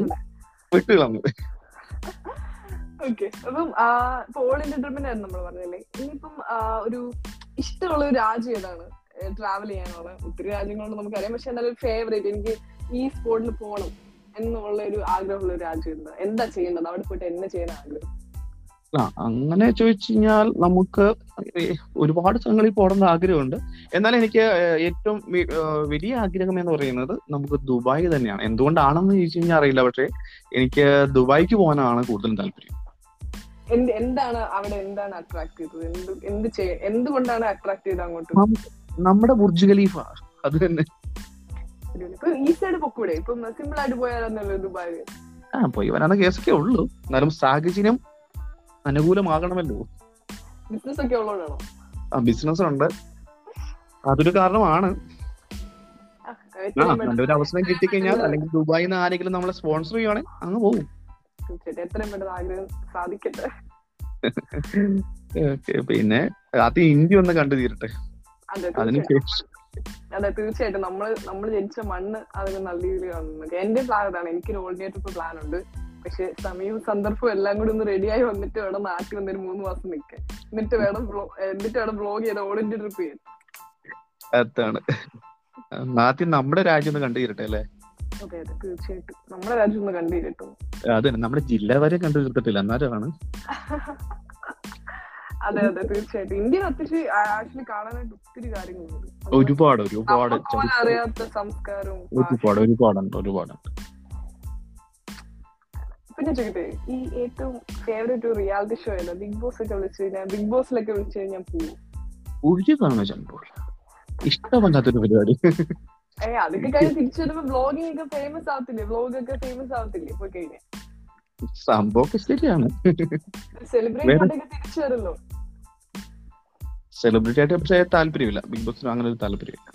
വിട്ടു കളഞ്ഞു. ഓക്കെ അപ്പം ഇപ്പൊ ഓൾ ആയിരുന്നു നമ്മൾ പറഞ്ഞല്ലേ ഇനിയിപ്പം ഒരു ഇഷ്ടമുള്ള ഒരു രാജ്യം ഏതാണ്? ട്രാവൽ ചെയ്യാനുള്ള. ഒത്തിരി രാജ്യങ്ങളുണ്ട് നമുക്കറിയാം പക്ഷെ എന്നാലും ഫേവറേറ്റ് എനിക്ക് ഈ സ്പോട്ടിൽ പോകണം എന്നുള്ള ഒരു ആഗ്രഹമുള്ള ഒരു രാജ്യം ഉണ്ട് എന്താ ചെയ്യേണ്ടത്? അവിടെ പോയിട്ട് എന്നെ ചെയ്യാൻ ആഗ്രഹം? അങ്ങനെ ചോദിച്ചു കഴിഞ്ഞാൽ നമുക്ക് ഒരുപാട് സ്ഥലങ്ങളിൽ പോകണമെന്ന് ആഗ്രഹമുണ്ട്. എന്നാൽ എനിക്ക് ഏറ്റവും വലിയ ആഗ്രഹം എന്ന് പറയുന്നത് നമുക്ക് ദുബായ് തന്നെയാണ്. എന്തുകൊണ്ടാണെന്ന് ചോദിച്ചു കഴിഞ്ഞാൽ അറിയില്ല. പക്ഷേ എനിക്ക് ദുബായിക്ക് പോകാനാണ് കൂടുതലും താല്പര്യം. എന്ത് എന്താണ് അവിടെ എന്താണ് അട്രാക്ട് ചെയ്തത്? എന്ത് എന്തുകൊണ്ടാണ് അട്രാക്ട് ചെയ്തത് അങ്ങോട്ട്? നമ്മുടെ ബുർജ് ഖലീഫ. അത് തന്നെ. ഇപ്പൊ ഈ സൈഡ് പൊക്കൂടെ? ഇപ്പൊ സിമ്പിൾ ആയിട്ട് പോയാലോ ആ പോയി കേസൊക്കെ ഉള്ളൂ. എന്നാലും സാഹചര്യം അനുകൂലമാകണമല്ലോ. ബിസിനസ് ഒക്കെ ഉള്ളതാണോ ആ ബിസിനസ് ഉണ്ട്. അതൊരു കാരണമാണ്. നല്ലൊരു അവസരം കിട്ടിക്കഴിഞ്ഞാൽ അല്ലെങ്കിൽ ദുബായിൽ നിന്ന് ആരെങ്കിലും നമ്മളെ സ്പോൺസർ ചെയ്യുവാണെങ്കിൽ അങ്ങ് പോകും <laughs> പിന്നെ അത് ഇന്ത്യ ഒന്ന് കണ്ടു തീരട്ടെ അതിനുശേഷം അതെ തീർച്ചയായിട്ടും. നമ്മൾ നമ്മൾ ജനിച്ച മണ്ണ് അതൊക്കെ നല്ല രീതിയിൽ കാണുന്നു എന്റെ പ്ലാൻ അതാണ്. ഓൾ ഇന്ത്യ ട്രിപ്പ് പ്ലാൻ ഉണ്ട്. പക്ഷെ സമയവും സന്ദർഭവും എല്ലാം കൂടി ഒന്ന് റെഡിയായി വന്നിട്ട് വേണം നാട്ടിൽ വന്നൊരു മൂന്ന് മാസം നിൽക്കാൻ എന്നിട്ട് വേണം എന്നിട്ട് വേണം ബ്ലോഗ് ചെയ്ത് ഓൾ ഇന്ത്യ ട്രിപ്പ് ചെയ്യാൻ. അതാണ്. നമ്മുടെ രാജ്യം ഒന്ന് കണ്ടുതീരട്ടെ അല്ലേ? തീർച്ചയായിട്ടും. നമ്മുടെ രാജ്യം ഒന്ന് കണ്ടിരിട്ടോ അതെ നമ്മുടെ ജില്ല വരെ കണ്ടു തീർത്തിട്ടില്ല എന്നാലാണ് <laughs> അതെ അതെ തീർച്ചയായിട്ടും. ഇന്ത്യയിൽ അത്യാവശ്യം ആക്ച്വലി കാണാനായിട്ട് ഒത്തിരി കാര്യങ്ങളുണ്ട്. ഒരുപാട് ഒരുപാട് അറിയാത്ത സംസ്കാരവും ഒരുപാട് ഒരുപാടുണ്ട് ഒരുപാടുണ്ട്. പിന്നെ ചോദിക്കട്ടെ ഈ ഏറ്റവും ഫേവറേറ്റ് റിയാലിറ്റി ഷോ അല്ല ബിഗ് ബോസ് ഒക്കെ വിളിച്ചു കഴിഞ്ഞാൽ ബിഗ് ബോസിലൊക്കെ വിളിച്ചു കഴിഞ്ഞാൽ പോകും ഒരു തവണ ചണ്ടോൾ ഇഷ്ടമല്ലാത്തൊരു പരിപാടി. ഏ അതൊക്കെ കഴിഞ്ഞ് തിരിച്ചു വരുമ്പോ ബ്ലോഗിംഗ് ഒക്കെ ഫേമസ് ആവത്തില്ലേ? ബ്ലോഗ് ഒക്കെ ഫേമസ് ആവത്തില്ലേ? പോയി കഴിഞ്ഞാൽ സംഭവം ശരിയാണ്. സെലിബ്രേറ്റ് തിരിച്ചു വരുമല്ലോ. സെലിബ്രിറ്റി ആയിട്ട് പക്ഷേ താല്പര്യമില്ല. ബിഗ് ബോസിന് അങ്ങനെ ഒരു താല്പര്യമില്ല.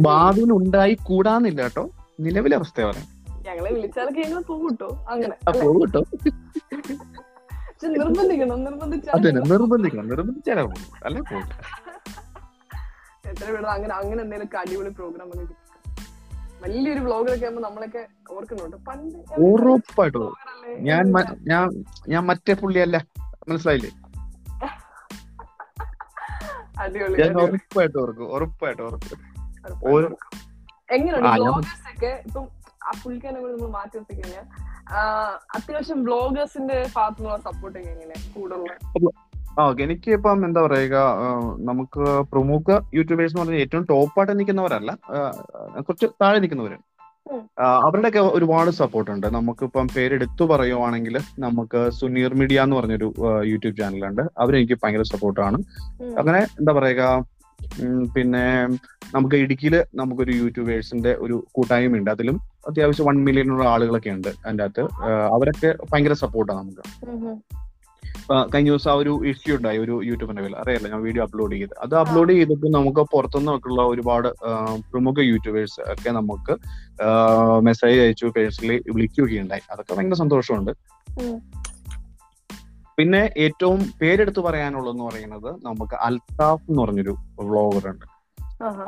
ഭാവിയിൽ ഉണ്ടായി കൂടാന്നില്ല കേട്ടോ. നിലവിലെ അവസ്ഥ പറയാം. ഞങ്ങളെ വിളിച്ചാലൊക്കെ ഞങ്ങൾ പോകും അങ്ങനെ. നിർബന്ധിക്കണം നിർബന്ധിച്ചാൽ നിർബന്ധിക്കണം. നിർബന്ധിച്ചാലേ പോകും അല്ലെ പോകും എത്ര പേര് അങ്ങനെ അങ്ങനെ എന്തെങ്കിലും അടിപൊളി പ്രോഗ്രാം ഒക്കെ കിട്ടും. വലിയൊരു വ്ലോഗറൊക്കെ ആകുമ്പോ നമ്മളൊക്കെ ഓർക്കുന്നുണ്ട്. പണ്ട് ഉറപ്പായിട്ടും? ഞാൻ ഞാൻ ഞാൻ മറ്റേ പുള്ളിയല്ല. മനസ്സിലായില്ലേ? ഞാൻ. ഉറപ്പായിട്ട് ഓർക്കും ഉറപ്പായിട്ട് ഓർക്കും ഓരോ എങ്ങനെയുണ്ട്? ആ, ഒക്കെ ഇപ്പം കൂടി നമ്മൾ മാറ്റി നിർത്തി കഴിഞ്ഞാൽ അത്യാവശ്യം ബ്ലോഗേഴ്സിന്റെ ഭാഗത്തുനിന്നുള്ള സപ്പോർട്ട് എങ്ങനെ കൂടുതലുള്ള ആ എനിക്ക് ഇപ്പം എന്താ പറയുക നമുക്ക് പ്രമുഖ യൂട്യൂബേഴ്സ് എന്ന് പറഞ്ഞാൽ ഏറ്റവും ടോപ്പായിട്ട് നിൽക്കുന്നവരല്ല കുറച്ച് താഴെ നിൽക്കുന്നവര്. ഉം. ആ, അവരുടെയൊക്കെ ഒരുപാട് സപ്പോർട്ട് ഉണ്ട്. നമുക്കിപ്പം പേരെടുത്തു പറയുവാണെങ്കിൽ നമുക്ക് സുനീർ മീഡിയ എന്ന് പറഞ്ഞൊരു യൂട്യൂബ് ചാനലുണ്ട്. അവരെനിക്ക് ഭയങ്കര സപ്പോർട്ടാണ് അങ്ങനെ എന്താ പറയുക പിന്നെ നമുക്ക് ഇടുക്കിയിൽ നമുക്കൊരു യൂട്യൂബേഴ്സിന്റെ ഒരു കൂട്ടായ്മ ഉണ്ട് അതിലും അത്യാവശ്യം വൺ മില്യൺ ആളുകളൊക്കെ ഉണ്ട് അതിന്റെ അകത്ത്. അവരൊക്കെ ഭയങ്കര സപ്പോർട്ടാണ് നമുക്ക്. കഴിഞ്ഞ ദിവസം ആ ഒരു ഇഷ്യൂ ഉണ്ടായി ഒരു യൂട്യൂബിന്റെ പേരിൽ. അറിയാലോ ഞാൻ വീഡിയോ അപ്ലോഡ് ചെയ്ത് അത് അപ്ലോഡ് ചെയ്തിട്ട് നമുക്ക് പുറത്തുനിന്നൊക്കെയുള്ള ഒരുപാട് പ്രമുഖ യൂട്യൂബേഴ്സ് ഒക്കെ നമുക്ക് മെസ്സേജ് അയച്ചു പേഴ്സണലി വിളിക്കുകയൊക്കെ ഉണ്ടായി അതൊക്കെ ഭയങ്കര സന്തോഷമുണ്ട്. പിന്നെ ഏറ്റവും പേരെടുത്ത് പറയാനുള്ളതെന്ന് പറയുന്നത് നമുക്ക് അൽതാഫ് എന്ന് പറഞ്ഞൊരു വ്ളോഗർ ഉണ്ട്.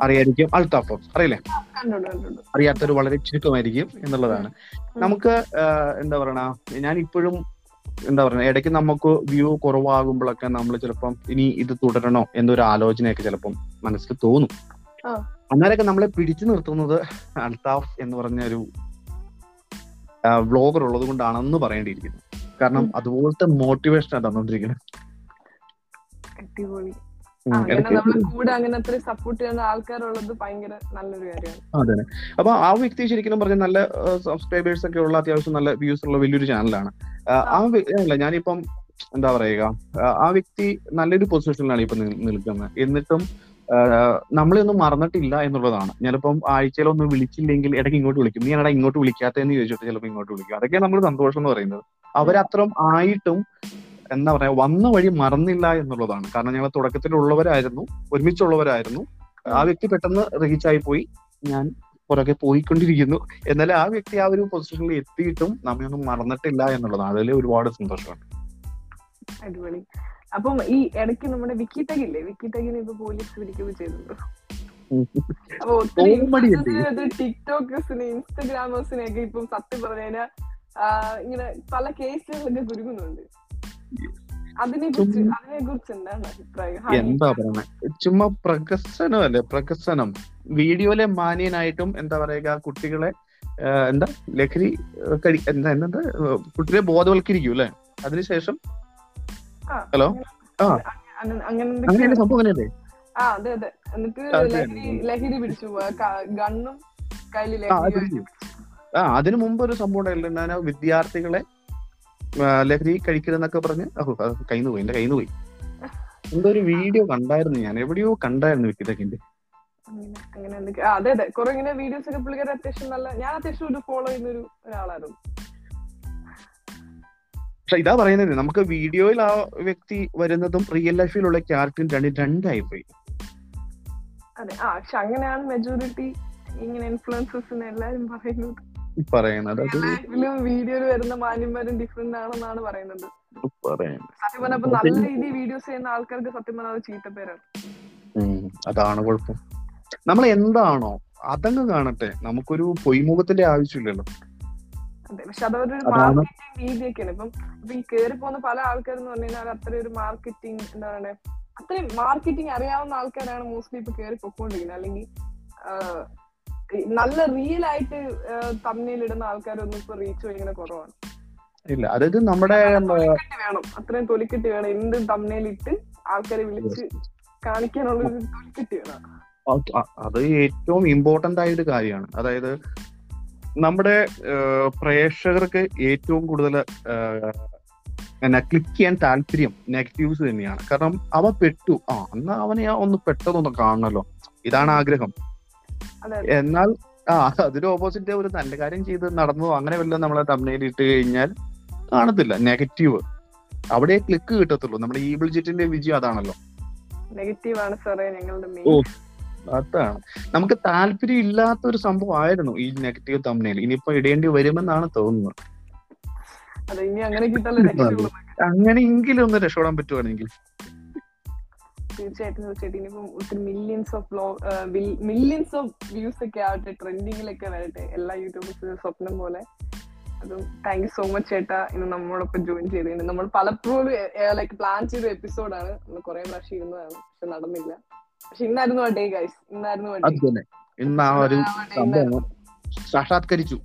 അറിയായിരിക്കും അൽതാഫ് അറിയില്ലേ? അറിയാത്തൊരു വളരെ ചുരുക്കമായിരിക്കും എന്നുള്ളതാണ്. നമുക്ക് എന്താ പറയണ ഞാൻ ഇപ്പോഴും എന്താ പറയുക ഇടയ്ക്ക് നമുക്ക് വ്യൂ കുറവാകുമ്പോഴൊക്കെ നമ്മൾ ചിലപ്പം ഇനി ഇത് തുടരണോ എന്നൊരു ആലോചനയൊക്കെ ചിലപ്പം മനസ്സിൽ തോന്നും. അന്നേരമൊക്കെ നമ്മളെ പിടിച്ചു നിർത്തുന്നത് അൽതാഫ് എന്ന് പറഞ്ഞ ഒരു വ്ളോഗർ ഉള്ളത് കൊണ്ടാണെന്ന് പറയേണ്ടിയിരിക്കുന്നു കാരണം. അതുപോലത്തെ മോട്ടിവേഷൻ തന്നോണ്ടിരിക്കുന്നത് അടിപൊളി അതെ അപ്പൊ ആ വ്യക്തി ശരിക്കും പറഞ്ഞ നല്ല സബ്സ്ക്രൈബേഴ്സ് ഒക്കെ ഉള്ള അത്യാവശ്യം നല്ല വ്യൂസ് ഉള്ള വലിയൊരു ചാനലാണ് ആ വ്യക്തി അല്ല ഞാനിപ്പം എന്താ പറയുക ആ, വ്യക്തി നല്ലൊരു പൊസിഷനിലാണ് ഇപ്പൊ നിൽക്കുന്നത്. എന്നിട്ടും നമ്മളൊന്നും മറന്നിട്ടില്ല എന്നുള്ളതാണ്. ഞാനിപ്പം ആഴ്ചയിലൊന്നും വിളിച്ചില്ലെങ്കിൽ ഇടയ്ക്ക് ഇങ്ങോട്ട് വിളിക്കും. നീ എടാ ഇങ്ങോട്ട് വിളിക്കാത്തതെന്ന് ചോദിച്ചിട്ട് ചിലപ്പോൾ ഇങ്ങോട്ട് വിളിക്കും. അതൊക്കെ നമ്മൾ സന്തോഷം എന്ന് പറയുന്നത്. അവരത്രം ആയിട്ടും എന്താ പറയാ വന്ന വഴി മറന്നില്ല എന്നുള്ളതാണ്. കാരണം ഞങ്ങൾ തുടക്കത്തിലുള്ളവരായിരുന്നു ഒരുമിച്ചുള്ളവരായിരുന്നു. ആ വ്യക്തി പെട്ടെന്ന് റീച്ച് ആയി പോയി. ഞാൻ പുറകെ പോയിക്കൊണ്ടിരിക്കുന്നു. എന്നാൽ ആ വ്യക്തി ആ ഒരു പൊസിഷനിൽ എത്തിയിട്ടും നമ്മെ ഒന്നും മറന്നിട്ടില്ല എന്നുള്ളതാണ്. അതിൽ ഒരുപാട് സന്തോഷമുണ്ട്. അടിപൊളി. അപ്പം ഈ ഇടയ്ക്ക് നമ്മുടെ വിക്കി തകില്ലേ വിക്കി ടാഗിനെ ഇപ്പൊ പോലീസ് പിടിക്കുകയും ചെയ്തിട്ടുണ്ട്. അപ്പൊ ഒത്തിരി. ടിക്ടോക്കേഴ്സിനെ ഇൻസ്റ്റഗ്രാമേഴ്സിനെ ഒക്കെ ഇപ്പം സത്യം പറഞ്ഞു കഴിഞ്ഞാൽ ഇങ്ങനെ പല കേസുകളൊക്കെ കുരുങ്ങുന്നുണ്ട്. എന്താ പറയണേ? ചുമ്മാ പ്രകസനമല്ലേ പ്രകസനം വീഡിയോയിലെ മാന്യനായിട്ടും എന്താ പറയുക കുട്ടികളെ എന്താ ലഹരി കഴി എന്താ എന്താ കുട്ടികളെ ബോധവൽക്കരിക്കൂ അല്ലെ? അതിനുശേഷം? ഹലോ? ആ. അങ്ങനെ- സംഭവം? അങ്ങനെയല്ലേ? ആ അതെ അതെ. എന്നിട്ട് അതെ, ലഹരി ലഹരി പിടിച്ചു ഗണ്ണും കയ്യിൽ ആ അതിനു മുമ്പ് ഒരു സംഭവം ഉണ്ടായിരുന്നു വിദ്യാർത്ഥികളെ ലഹരി കഴിക്കരുതെന്നൊക്കെ പറഞ്ഞ് കയ്യിൽ പോയി എന്റെ കയ്യിൽ പോയി. എന്തോ ഒരു വീഡിയോ കണ്ടായിരുന്നു ഞാൻ എവിടെയോ കണ്ടായിരുന്നു വിക്കിതൊക്കെ അങ്ങനെ അതെ അതെ കുറെ ഇങ്ങനെ വീഡിയോസ് ഒക്കെ പുള്ളിക്കാരെ അത്യാവശ്യം നല്ല ഞാൻ അത്യാവശ്യം ഒരു ഫോളോ ചെയ്യുന്ന ഒരു ഒരാളായിരുന്നു. പക്ഷെ ഇതാ പറയുന്നത് നമുക്ക് വീഡിയോയിൽ ആ വ്യക്തി വരുന്നതും റിയൽ ലൈഫിലുള്ള ക്യാരക്ടറും രണ്ടും രണ്ടായി പോയി അതെ ആ പക്ഷെ അങ്ങനെയാണ് മെജോറിറ്റി ഇങ്ങനെ ഇൻഫ്ലുവൻസേഴ്സിന് എല്ലാരും പറയുന്നത്. ലൈഫിലും വീഡിയോയിൽ വരുന്ന മാന്യന്മാരും ഡിഫറെന്റ് ആണെന്നാണ് പറയുന്നത്. സത്യം നല്ല രീതിയിൽ വീഡിയോസ് ചെയ്യുന്ന ആൾക്കാർക്ക് സത്യം പറഞ്ഞാൽ അത് ചീത്തപ്പേരാണ്. അതാണ് കുഴപ്പം. നമ്മൾ എന്താണോ അതങ്ങ് കാണട്ടെ. നമുക്കൊരു പൊയ്മുഖത്തിന്റെ ആവശ്യമില്ലല്ലോ. അതെ പക്ഷെ. മാർക്കറ്റിംഗ് രീതിയൊക്കെയാണ്. ഇപ്പം ഇപ്പൊ ഈ കേറി പോകുന്ന പല ആൾക്കാരെന്ന് പറഞ്ഞു കഴിഞ്ഞാൽ അത്രയും ഒരു മാർക്കറ്റിംഗ് എന്താ പറയുക അത്രയും മാർക്കറ്റിംഗ് അറിയാവുന്ന ആൾക്കാരാണ് മോസ്റ്റ്ലി ഇപ്പൊ കേറി പൊക്കോണ്ടിരിക്കുന്നത്. അല്ലെങ്കിൽ നല്ല റിയൽ ആയിട്ട് തമ്മിൽ ഇടുന്ന ആൾക്കാരൊന്നും ഇപ്പൊ റീച്ച് ഭയങ്കര കുറവാണ്. ഇല്ല അതായത് നമ്മുടെ വേണം. അത്രയും തൊലിക്കെട്ടി വേണം. എന്ത് തമ്മിലിട്ട് ആൾക്കാരെ വിളിച്ച് കാണിക്കാനുള്ള ഒരു തൊലിക്കെട്ടി വേണം. അത് ഏറ്റവും ഇമ്പോർട്ടന്റ് ആയ ഒരു കാര്യമാണ്. അതായത് നമ്മുടെ പ്രേക്ഷകർക്ക് ഏറ്റവും കൂടുതൽ എന്നാ ക്ലിക്ക് ചെയ്യാൻ താല്പര്യം നെഗറ്റീവ്സ് തന്നെയാണ്. കാരണം അവ പെട്ടു. ആ എന്നാ അവനെ ഒന്ന് പെട്ടതൊന്ന് കാണണല്ലോ. ഇതാണ് ആഗ്രഹം. എന്നാൽ ആ അതിന് ഓപ്പോസിറ്റ് ഒരു നല്ല കാര്യം ചെയ്ത് നടന്നു അങ്ങനെ വല്ലതും നമ്മളെ തമ്മിൽ ഇട്ട് കഴിഞ്ഞാൽ കാണത്തില്ല. നെഗറ്റീവ് അവിടെ ക്ലിക്ക് കിട്ടത്തുള്ളൂ. നമ്മുടെ ഈ ബിൾജിറ്റിന്റെ വിജയം അതാണല്ലോ. നെഗറ്റീവ് ആണ് സാറേ ഞങ്ങളുടെ ഓ. അതാണ്. നമുക്ക് താല്പര്യം ഇല്ലാത്ത ഒരു സംഭവം ആയിരുന്നു ഈ നെഗറ്റീവ് തമ്മിൽ ഇനിയിപ്പോ ഇടേണ്ടി വരുമെന്നാണ് തോന്നുന്നത്. അങ്ങനെയെങ്കിലും <laughs> ഒന്ന് രക്ഷപ്പെടാൻ പറ്റുവാണെങ്കിൽ. തീർച്ചയായിട്ടും തീർച്ചയായിട്ടും. ഇനിയിപ്പം ഒത്തിരി millions of blog millions of views ഒക്കെ ആവട്ടെ ട്രെൻഡിങ്ങിലൊക്കെ വരട്ടെ എല്ലാ യൂട്യൂബേഴ്സും സ്വപ്നം പോലെ. അതും താങ്ക് യു സോ മച്ച് ചേട്ടാ ഇന്ന് നമ്മളോടൊപ്പം ജോയിൻ ചെയ്തിട്ടുണ്ട് നമ്മൾ പലപ്പോഴും ലൈക്ക് പ്ലാൻ ചെയ്ത എപ്പിസോഡാണ് നമ്മൾ കുറെ പ്രാവശ്യം ഇരുന്നതാണ് പക്ഷെ നടന്നില്ല. പക്ഷെ ഇന്നായിരുന്നു വേണ്ടേ ഡേ ഗൈസ് ഇന്നായിരുന്നു ഇന്ന് ആ ഒരു സാക്ഷാത്കരിച്ചു.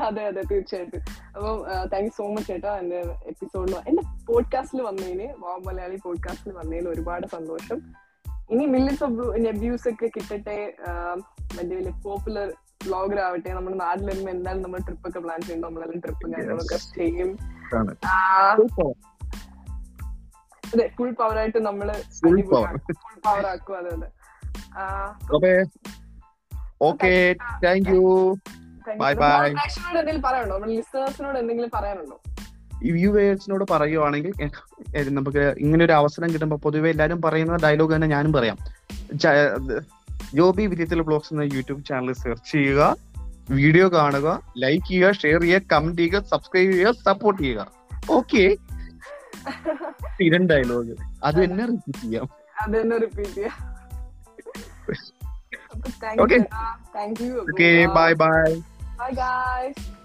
അതെ അതെ തീർച്ചയായിട്ടും. അപ്പം താങ്ക് യു സോ മച്ച് ചേട്ടാ എന്റെ എപ്പിസോഡിൽ എന്റെ പോഡ്കാസ്റ്റിൽ വന്നതിന് വാ മലയാളി പോഡ്കാസ്റ്റിൽ വന്നതിന് ഒരുപാട് സന്തോഷം. ഇനി മില്യൻസ് ഓഫ് നെബ്യൂസ് ഒക്കെ കിട്ടട്ടെ വലിയ വലിയ പോപ്പുലർ ബ്ലോഗർ ആവട്ടെ നമ്മുടെ നാട്ടിൽ വരുമ്പോൾ എന്തായാലും നമ്മൾ ട്രിപ്പ് ഒക്കെ പ്ലാൻ ചെയ്യുമ്പോൾ നമ്മളെല്ലാം ട്രിപ്പ് കാര്യങ്ങളൊക്കെ ചെയ്യും. അതെ ഫുൾ പവർ ആയിട്ട് നമ്മൾ ഫുൾ പവർ ആക്കും. അതെ അതെ. ഓക്കെ താങ്ക് യു ബൈ പ്രേക്ഷകരോട് എന്തെങ്കിലും പറയാനുണ്ടോ? എന്തെങ്കിലും വ്യൂവേഴ്സിനോട് പറയുവാണെങ്കിൽ നമുക്ക് ഇങ്ങനെ ഒരു അവസരം കിട്ടുമ്പോൾ പൊതുവെ എല്ലാവരും പറയുന്ന ഡയലോഗ് തന്നെ ഞാനും പറയാം. ജോബി വിദ്യത്തിൽ ബ്ലോഗ്സ് എന്ന യൂട്യൂബ് ചാനൽ സെർച്ച് ചെയ്യുക വീഡിയോ കാണുക ലൈക്ക് ചെയ്യുക ഷെയർ ചെയ്യുക കമന്റ് ചെയ്യുക സബ്സ്ക്രൈബ് ചെയ്യുക സപ്പോർട്ട് ചെയ്യുക. ഓക്കെ സ്ഥിരം ഡയലോഗ് അത് തന്നെ റിപ്പീറ്റ് ചെയ്യാം. അത് തന്നെ റിപ്പീറ്റ് ചെയ്യാം. Okay bye bye bye guys okay